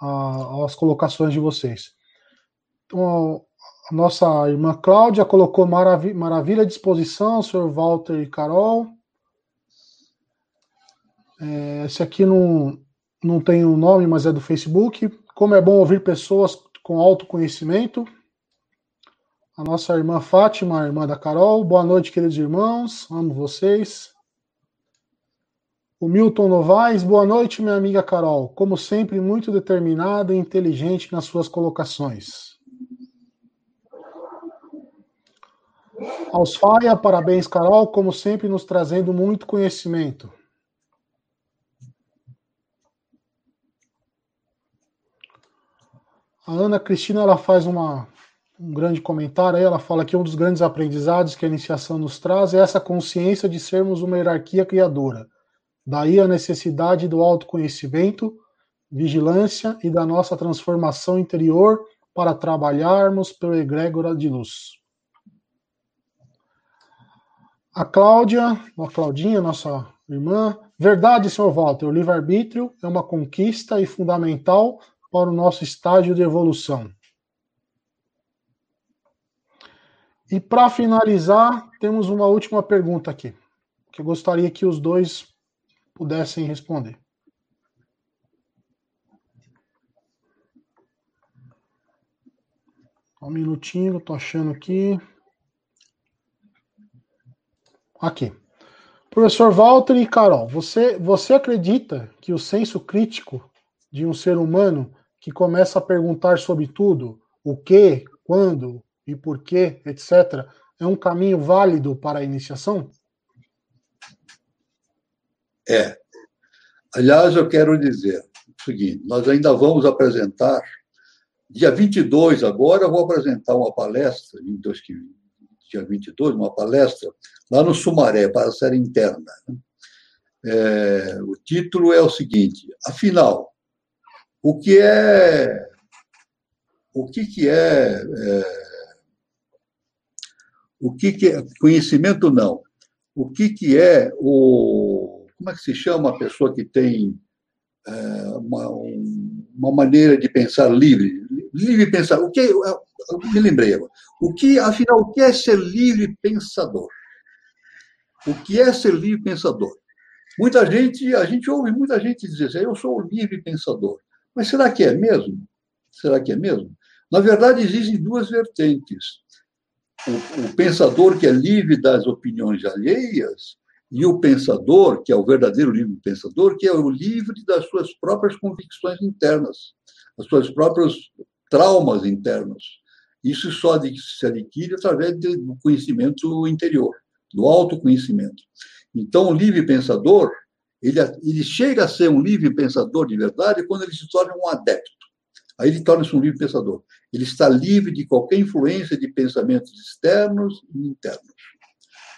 a, às colocações de vocês. Então, A nossa irmã Cláudia colocou marav maravilha à disposição, senhor Walter e Carol. É, esse aqui não, não tem o um nome, mas é do Facebook. Como é bom ouvir pessoas com autoconhecimento. A nossa irmã Fátima, irmã da Carol. Boa noite, queridos irmãos. Amo vocês. O Milton Novaes, boa noite, minha amiga Carol. Como sempre, muito determinada e inteligente nas suas colocações. Aos Faia, parabéns, Carol, como sempre, nos trazendo muito conhecimento. A Ana Cristina ela faz uma, um grande comentário aí, ela fala que um dos grandes aprendizados que a iniciação nos traz é essa consciência de sermos uma hierarquia criadora. Daí a necessidade do autoconhecimento, vigilância e da nossa transformação interior para trabalharmos pelo egrégora de luz. A Cláudia, a Claudinha, nossa irmã, verdade, senhor Walter, o livre-arbítrio é uma conquista e fundamental para o nosso estágio de evolução. E para finalizar, temos uma última pergunta aqui, que eu gostaria que os dois pudessem responder. Um minutinho, estou achando aqui. Aqui. Professor Walter e Carol, você, você acredita que o senso crítico de um ser humano que começa a perguntar sobre tudo, o que, quando e por quê, etc., é um caminho válido para a iniciação? É. Aliás, eu quero dizer o seguinte: nós ainda vamos apresentar, dia 22 agora, eu vou apresentar uma palestra, dia 22, uma palestra, lá no Sumaré, para a série interna. Né? É, o título é o seguinte: afinal, o que é o que, que é, é o que, que é conhecimento não o que, que é o como é que se chama a pessoa que tem é, uma, uma maneira de pensar livre livre pensar o que eu me lembrei agora o que afinal o que é ser livre pensador o que é ser livre pensador muita gente a gente ouve muita gente dizer assim, eu sou livre pensador mas será que é mesmo? Será que é mesmo? Na verdade, existem duas vertentes. O, o, pensador que é livre das opiniões alheias e o pensador, que é o verdadeiro livre pensador, que é o livre das suas próprias convicções internas, das suas próprios traumas internos. Isso só se adquire através do conhecimento interior, do autoconhecimento. Então, o livre pensador ele, ele chega a ser um livre pensador de verdade quando ele se torna um adepto. Aí ele torna-se um livre pensador. Ele está livre de qualquer influência de pensamentos externos e internos.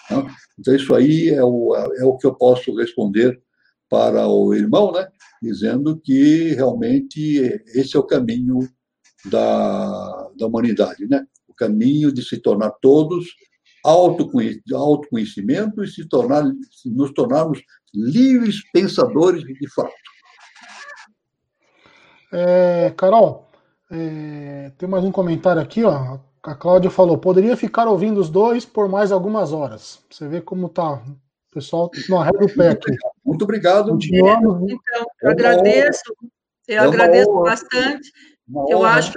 Né? Então, isso aí é o, é o que eu posso responder para o irmão, né? dizendo que realmente esse é o caminho da, da humanidade, né? o caminho de se tornar todos autoconhecimento e se tornar, nos tornarmos livres pensadores de fato. É, Carol, é, tem mais um comentário aqui, ó. A Cláudia falou: poderia ficar ouvindo os dois por mais algumas horas. Você vê como tá. O pessoal não arrega o pé aqui. Muito obrigado. Continuamos. Então, eu agradeço, eu é agradeço bastante. Eu acho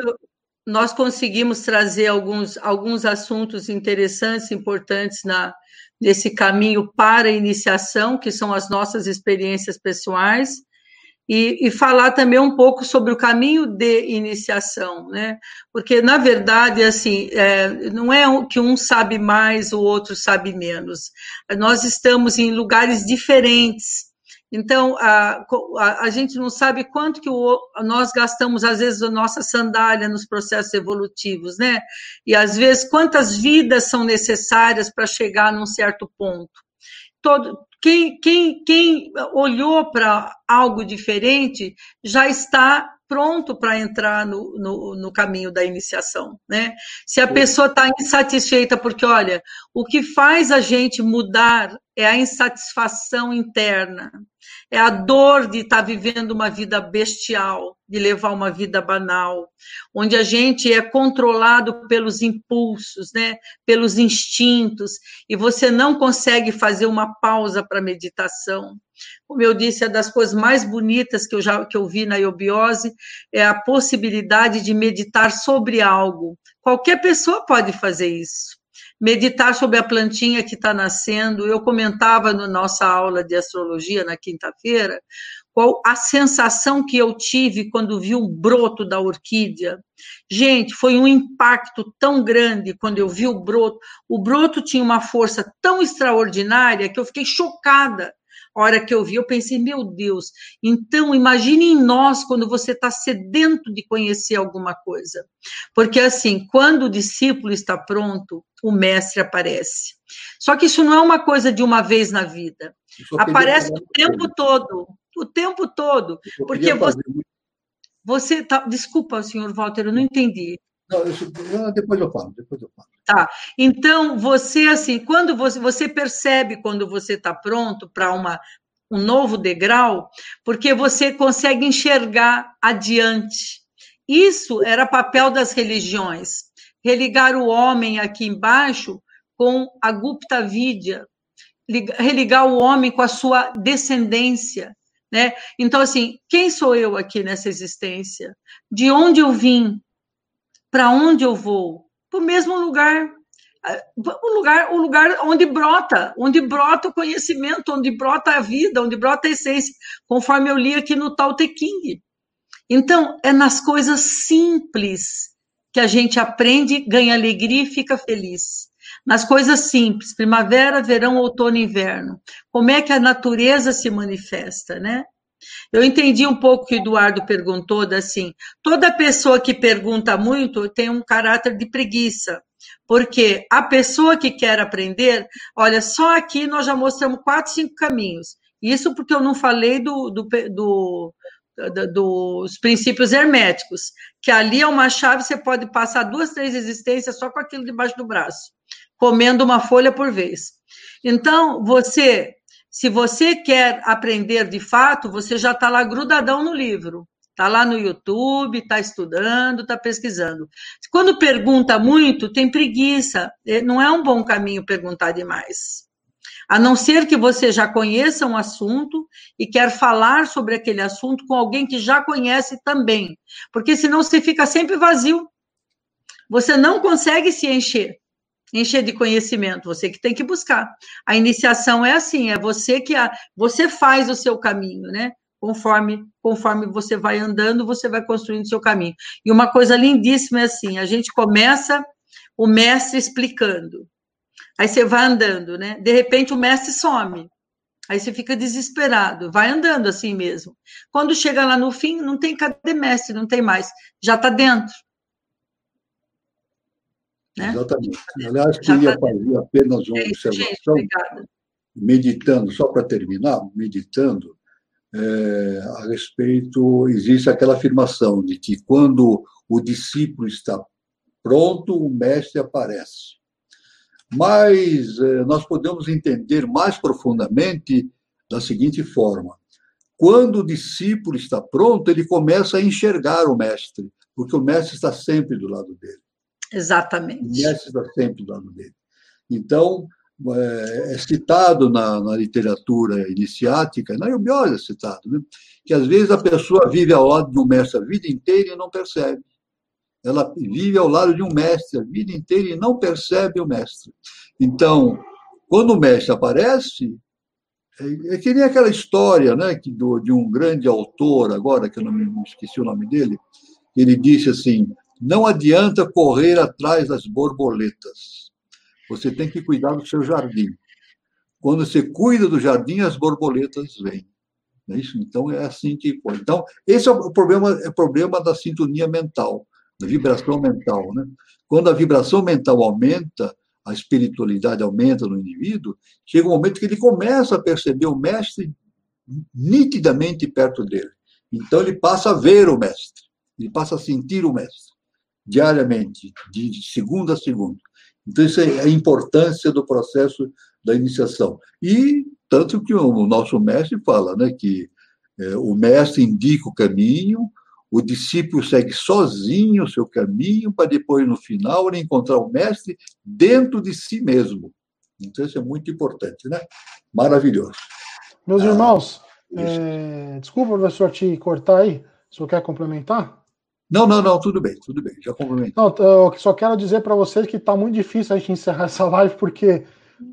nós conseguimos trazer alguns, alguns assuntos interessantes, importantes na, nesse caminho para a iniciação, que são as nossas experiências pessoais, e, e, falar também um pouco sobre o caminho de iniciação, né? Porque, na verdade, assim, é, não é que um sabe mais, o outro sabe menos. Nós estamos em lugares diferentes, então, a, a, a, gente não sabe quanto que o, nós gastamos, às vezes, a nossa sandália nos processos evolutivos, né? E, às vezes, quantas vidas são necessárias para chegar num certo ponto. Todo, quem, quem, quem olhou para algo diferente já está pronto para entrar no, no, no, caminho da iniciação, né? Se a pessoa está insatisfeita, porque olha, o que faz a gente mudar é a insatisfação interna, é a dor de estar tá vivendo uma vida bestial, de levar uma vida banal, onde a gente é controlado pelos impulsos, né? Pelos instintos, e você não consegue fazer uma pausa para meditação como eu disse, é das coisas mais bonitas que eu já que eu vi na eubiose é a possibilidade de meditar sobre algo. Qualquer pessoa pode fazer isso. Meditar sobre a plantinha que está nascendo. Eu comentava na nossa aula de astrologia na quinta-feira qual a sensação que eu tive quando vi um broto da orquídea. Gente, foi um impacto tão grande quando eu vi o broto. O broto tinha uma força tão extraordinária que eu fiquei chocada hora que eu vi, eu pensei, meu Deus, então imagine em nós quando você está sedento de conhecer alguma coisa. Porque assim, quando o discípulo está pronto, o mestre aparece. Só que isso não é uma coisa de uma vez na vida. Aparece o tempo todo, o tempo todo. Porque você. Você tá, desculpa, senhor Walter, eu não entendi. Não, depois eu falo, depois eu falo. Tá. Então, você, assim, quando você, você percebe quando você está pronto para uma um novo degrau, porque você consegue enxergar adiante. Isso era papel das religiões, religar o homem aqui embaixo com a Gupta Vidya, religar o homem com a sua descendência, né? Então assim, quem sou eu aqui nessa existência? De onde eu vim? Para onde eu vou? Para o mesmo lugar. O lugar, o lugar onde brota, onde brota o conhecimento, onde brota a vida, onde brota a essência, conforme eu li aqui no Tao Te. Então, é nas coisas simples que a gente aprende, ganha alegria e fica feliz. Nas coisas simples, primavera, verão, outono, inverno. Como é que a natureza se manifesta, né? Eu entendi um pouco que o Eduardo perguntou, assim, toda pessoa que pergunta muito tem um caráter de preguiça, porque a pessoa que quer aprender, olha, só aqui nós já mostramos quatro, cinco caminhos. Isso porque eu não falei do, do, do dos princípios herméticos, que ali é uma chave, você pode passar duas, três existências só com aquilo debaixo do braço, comendo uma folha por vez. Então, você se você quer aprender de fato, você já está lá grudadão no livro. Está lá no YouTube, está estudando, está pesquisando. Quando pergunta muito, tem preguiça. É, não é um bom caminho perguntar demais. A não ser que você já conheça um assunto e quer falar sobre aquele assunto com alguém que já conhece também. Porque senão você fica sempre vazio. Você não consegue se encher encher de conhecimento, você que tem que buscar. A iniciação é assim, é você que a, você faz o seu caminho, né? Conforme conforme você vai andando, você vai construindo o seu caminho. E uma coisa lindíssima é assim, a gente começa o mestre explicando. Aí você vai andando, né? De repente o mestre some. Aí você fica desesperado, vai andando assim mesmo. Quando chega lá no fim, não tem cadê mestre, não tem mais, já está dentro. Né? Exatamente. Aliás, queria fazer apenas uma é observação, meditando, só para terminar, meditando, é, a respeito, existe aquela afirmação de que quando o discípulo está pronto, o mestre aparece. Mas é, nós podemos entender mais profundamente da seguinte forma: quando o discípulo está pronto, ele começa a enxergar o mestre, porque o mestre está sempre do lado dele. Exatamente. Mestre está sempre do lado dele. Então, é, é citado na, na, literatura iniciática, na eubiose é citado, né? que às vezes a pessoa vive ao lado de um mestre a vida inteira e não percebe. Ela vive ao lado de um mestre a vida inteira e não percebe o mestre. Então, quando o mestre aparece, é, é que nem aquela história né, que do, de um grande autor, agora que eu não me esqueci o nome dele, ele disse assim: não adianta correr atrás das borboletas. Você tem que cuidar do seu jardim. Quando você cuida do jardim, as borboletas vêm. É isso? Então é assim que. Então esse é o problema, é o problema da sintonia mental, da vibração mental, né? Quando a vibração mental aumenta, a espiritualidade aumenta no indivíduo, chega um momento que ele começa a perceber o mestre nitidamente perto dele. Então ele passa a ver o mestre, ele passa a sentir o mestre diariamente, de segunda a segunda. Então isso é a importância do processo da iniciação. E tanto que o nosso mestre fala, né, que é, o mestre indica o caminho, o discípulo segue sozinho o seu caminho para depois no final ele encontrar o mestre dentro de si mesmo. Então isso é muito importante, né? Maravilhoso. Meus ah, irmãos, é, desculpa, professor, te cortar aí. O senhor quer complementar? Não, não, não, tudo bem, tudo bem, já complementei. Não, eu só quero dizer para vocês que está muito difícil a gente encerrar essa live, porque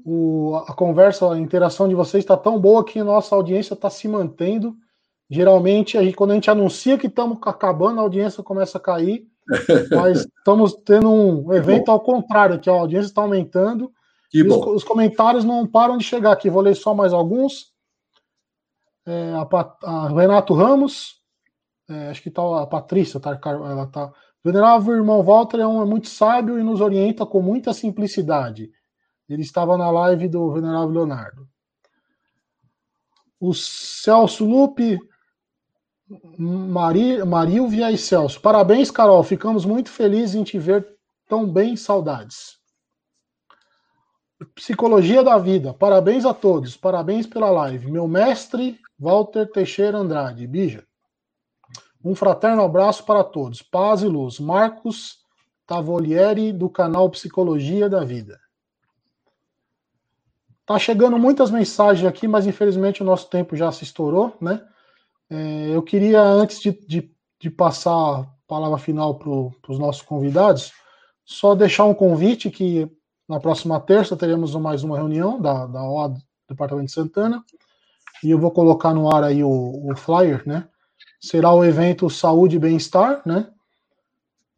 o, a conversa, a interação de vocês está tão boa que nossa audiência está se mantendo. Geralmente, a gente, quando a gente anuncia que estamos acabando, a audiência começa a cair, mas estamos tendo um evento ao contrário, que a audiência está aumentando. Que bom. Os, os, comentários não param de chegar aqui. Vou ler só mais alguns. É, a, a, Renato Ramos, é, acho que está a Patrícia, tá, ela tá. Venerável irmão Walter é, um, é muito sábio e nos orienta com muita simplicidade. Ele estava na live do Venerável Leonardo. O Celso Lupe, Mari, Marilvia e Celso. Parabéns, Carol. Ficamos muito felizes em te ver tão bem. Saudades. Psicologia da vida. Parabéns a todos. Parabéns pela live. Meu mestre, Walter Teixeira Andrade. Bija. Um fraterno abraço para todos. Paz e luz. Marcos Tavolieri, do canal Psicologia da Vida. Tá chegando muitas mensagens aqui, mas infelizmente o nosso tempo já se estourou, né? É, eu queria, antes de, de, de, passar a palavra final para os nossos convidados, só deixar um convite que na próxima terça teremos mais uma reunião da, da do Departamento de Santana, e eu vou colocar no ar aí o, o flyer, né? Será o evento Saúde e Bem-Estar, né?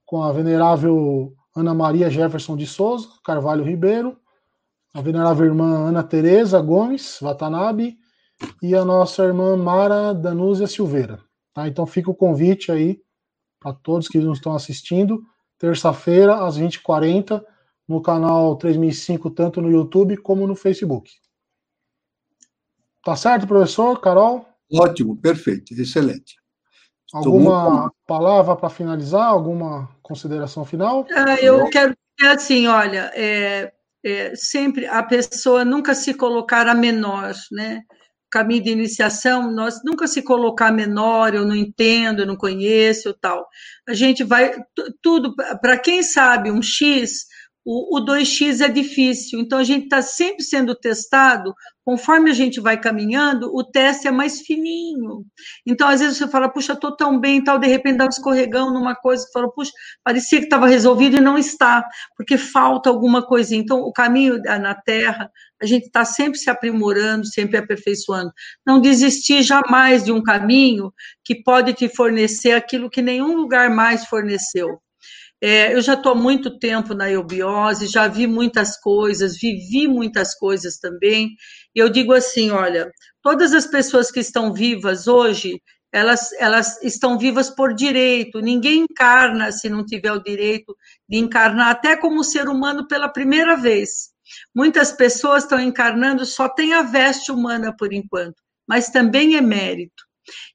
Com a venerável Ana Maria Jefferson de Souza, Carvalho Ribeiro, a venerável irmã Ana Tereza Gomes Watanabe e a nossa irmã Mara Danúzia Silveira. Tá? Então fica o convite aí para todos que nos estão assistindo, terça-feira, às 20h40, no canal 3005, tanto no YouTube como no Facebook. Tá certo, professor? Carol? Ótimo, perfeito, excelente. Alguma muito... palavra para finalizar? Alguma consideração final? Ah, eu quero dizer assim, olha, é, é, sempre a pessoa nunca se colocar a menor, né? Caminho de iniciação, nós nunca se colocar menor, eu não entendo, eu não conheço, tal. A gente vai tudo para quem sabe um X, o, o 2x é difícil, então a gente está sempre sendo testado, conforme a gente vai caminhando, o teste é mais fininho. Então, às vezes você fala, puxa, estou tão bem tal, de repente dá um escorregão numa coisa, fala, puxa, parecia que estava resolvido e não está, porque falta alguma coisinha. Então, o caminho na Terra, a gente está sempre se aprimorando, sempre aperfeiçoando. Não desistir jamais de um caminho que pode te fornecer aquilo que nenhum lugar mais forneceu. É, eu já estou há muito tempo na eubiose, já vi muitas coisas, vivi muitas coisas também. E eu digo assim: olha, todas as pessoas que estão vivas hoje, elas, elas estão vivas por direito. Ninguém encarna se não tiver o direito de encarnar, até como ser humano pela primeira vez. Muitas pessoas estão encarnando, só tem a veste humana por enquanto, mas também é mérito.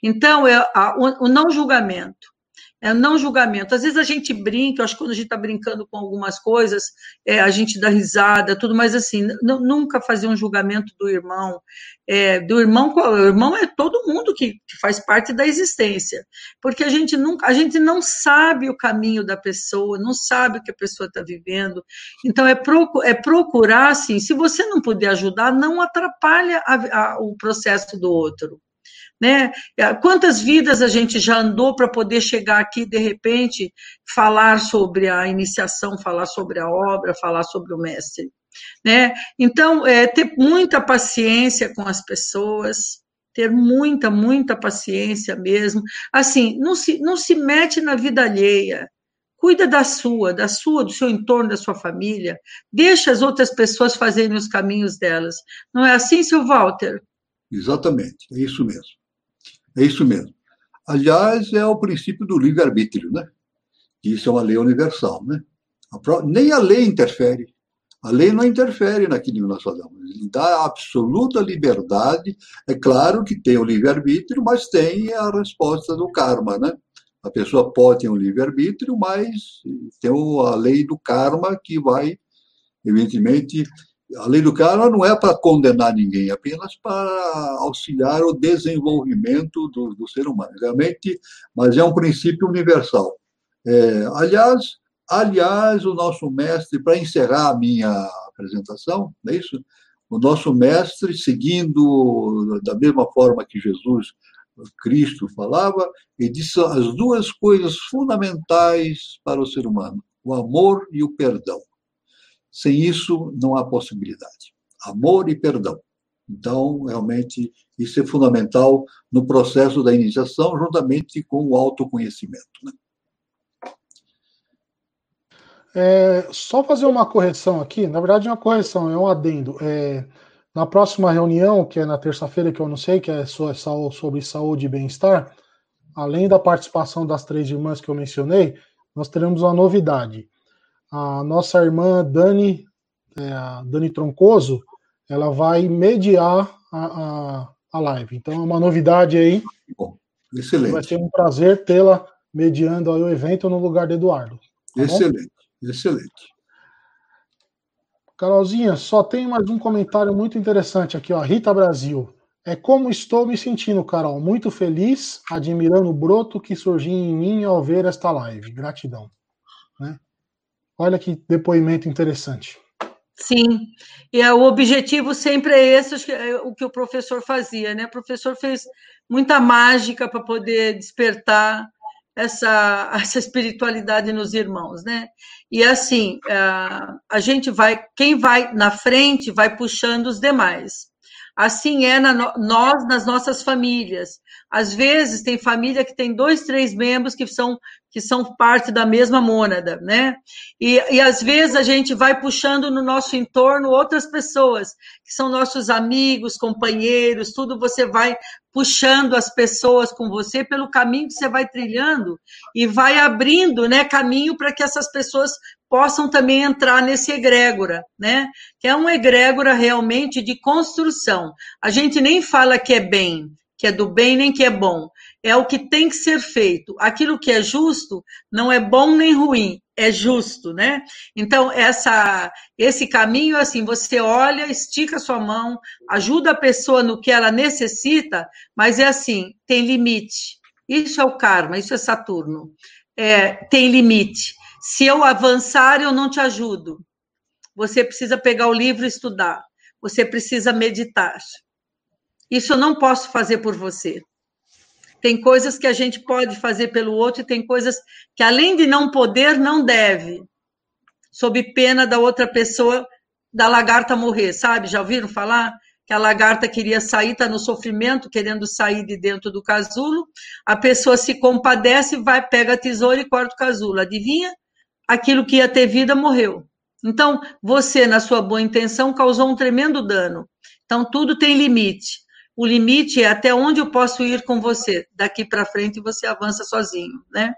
Então, é a, o, o não julgamento é não julgamento. Às vezes a gente brinca, eu acho que quando a gente está brincando com algumas coisas, é, a gente dá risada, tudo, mas assim, nunca fazer um julgamento do irmão. É, do irmão, o irmão é todo mundo que, que, faz parte da existência, porque a gente nunca, a gente não sabe o caminho da pessoa, não sabe o que a pessoa está vivendo. Então é, procu, é procurar, assim, se você não puder ajudar, não atrapalha a, a, o processo do outro né? Quantas vidas a gente já andou para poder chegar aqui, de repente, falar sobre a iniciação, falar sobre a obra, falar sobre o mestre, né? Então, é, ter muita paciência com as pessoas, ter muita, muita paciência mesmo. Assim, não se, não se mete na vida alheia. Cuida da sua, da sua, do seu entorno, da sua família. Deixa as outras pessoas fazerem os caminhos delas. Não é assim, seu Walter? Exatamente, é isso mesmo. É isso mesmo. Aliás, é o princípio do livre-arbítrio, né? Isso é uma lei universal, né? A. Nem a lei interfere. A lei não interfere naquilo que nós fazemos, ele dá absoluta liberdade. É claro que tem o livre-arbítrio, mas tem a resposta do karma, né? A pessoa pode ter um livre-arbítrio, mas tem a lei do karma que vai, evidentemente, a lei do karma não é para condenar ninguém, é apenas para auxiliar o desenvolvimento do, do ser humano, realmente, mas é um princípio universal. É, aliás, aliás, o nosso mestre, para encerrar a minha apresentação, não é isso? O nosso mestre, seguindo da mesma forma que Jesus Cristo falava, e disse as duas coisas fundamentais para o ser humano: o amor e o perdão. Sem isso, não há possibilidade. Amor e perdão. Então, realmente, isso é fundamental no processo da iniciação, juntamente com o autoconhecimento. Né? É, só fazer uma correção aqui, na verdade, é uma correção, é um adendo. É, na próxima reunião, que é na terça-feira, que eu não sei, que é sobre saúde e bem-estar, além da participação das três irmãs que eu mencionei, nós teremos uma novidade. A nossa irmã Dani, é, a Dani Troncoso, ela vai mediar a, a, a live. Então é uma novidade aí. Bom, excelente. Vai ser um prazer tê-la mediando o evento no lugar de Eduardo. Tá excelente, bom? excelente. Carolzinha, só tem mais um comentário muito interessante aqui, ó. Rita Brasil. É como estou me sentindo, Carol. Muito feliz, admirando o broto que surgiu em mim ao ver esta live. Gratidão. Né? Olha que depoimento interessante. Sim, e é, o objetivo sempre é esse, é o que o professor fazia, né? O professor fez muita mágica para poder despertar essa, essa espiritualidade nos irmãos, né? E assim, a gente vai, quem vai na frente vai puxando os demais. Assim é na, nós nas nossas famílias. Às vezes tem família que tem dois, três membros que são que são parte da mesma mônada, né? E, e às vezes a gente vai puxando no nosso entorno outras pessoas que são nossos amigos, companheiros, tudo você vai puxando as pessoas com você pelo caminho que você vai trilhando e vai abrindo, né, caminho para que essas pessoas possam também entrar nesse egrégora, né? Que é um egrégora realmente de construção. A gente nem fala que é bem, que é do bem nem que é bom. É o que tem que ser feito. Aquilo que é justo não é bom nem ruim, é justo, né? Então, essa, esse caminho, assim, você olha, estica a sua mão, ajuda a pessoa no que ela necessita, mas é assim, tem limite. Isso é o karma, isso é Saturno. É, tem limite. Se eu avançar, eu não te ajudo. Você precisa pegar o livro e estudar. Você precisa meditar. Isso eu não posso fazer por você. Tem coisas que a gente pode fazer pelo outro e tem coisas que, além de não poder, não deve, sob pena da outra pessoa, da lagarta morrer, sabe? Já ouviram falar? Que a lagarta queria sair, está no sofrimento, querendo sair de dentro do casulo. A pessoa se compadece, vai, pega a tesoura e corta o casulo. Adivinha? Aquilo que ia ter vida morreu. Então, você, na sua boa intenção, causou um tremendo dano. Então, tudo tem limite. O limite é até onde eu posso ir com você. Daqui para frente você avança sozinho, né?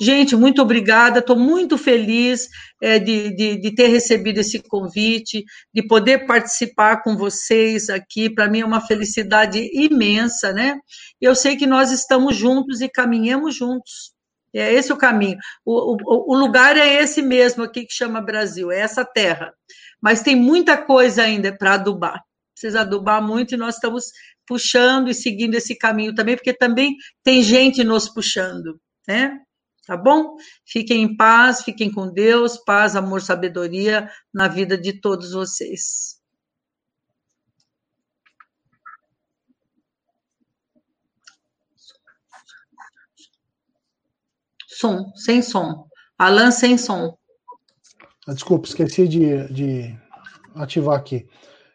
Gente, muito obrigada. Estou muito feliz é, de, de, de, ter recebido esse convite, de poder participar com vocês aqui. Para mim é uma felicidade imensa, né? Eu sei que nós estamos juntos e caminhamos juntos. É esse o caminho. O, o, o lugar é esse mesmo aqui que chama Brasil, é essa terra. Mas tem muita coisa ainda para adubar. Precisa adubar muito e nós estamos puxando e seguindo esse caminho também, porque também tem gente nos puxando, né? Tá bom? Fiquem em paz, fiquem com Deus, paz, amor, sabedoria na vida de todos vocês. Som, sem som. Alan, sem som. Ah, desculpa, esqueci de, de ativar aqui.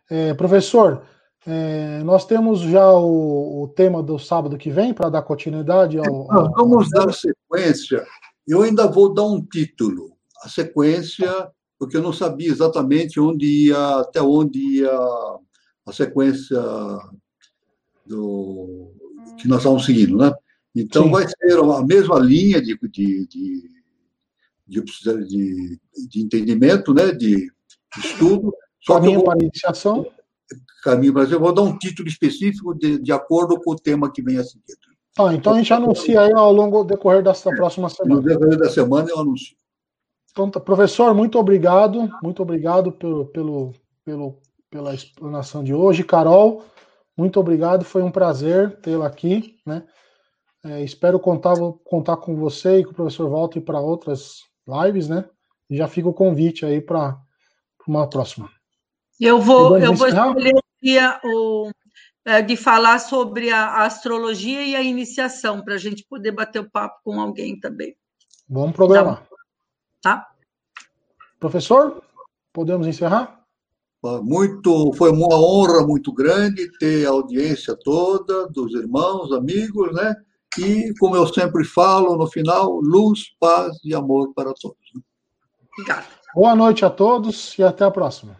É, professor, é, nós temos já o, o, tema do sábado que vem para dar continuidade ao. ao... Vamos dar sequência. Eu ainda vou dar um título. A sequência, porque eu não sabia exatamente onde ia, até onde ia a sequência do que nós estamos seguindo, né? Então Sim. vai ser a mesma linha de, de, de, de, de entendimento, né? De estudo. Caminho para iniciação. Caminho para eu vou dar um título específico de, de acordo com o tema que vem a seguir. Tá, então a gente anuncia aí ao longo do decorrer dessa próxima semana. No decorrer da semana eu anuncio. Então, tá, professor, muito obrigado, muito obrigado pelo, pelo, pelo, pela explanação de hoje. Carol, muito obrigado, foi um prazer tê-la aqui, né? É, espero contar, contar com você e com o professor Walter para outras lives, né? E já fica o convite aí para uma próxima. Eu vou, eu vou escolher o, é, de falar sobre a astrologia e a iniciação, para a gente poder bater o papo com alguém também. Vamos programar. Tá? Professor, podemos encerrar? Muito, foi uma honra muito grande ter a audiência toda dos irmãos, amigos, né? E, como eu sempre falo no final, luz, paz e amor para todos. Obrigada. Boa noite a todos e até a próxima.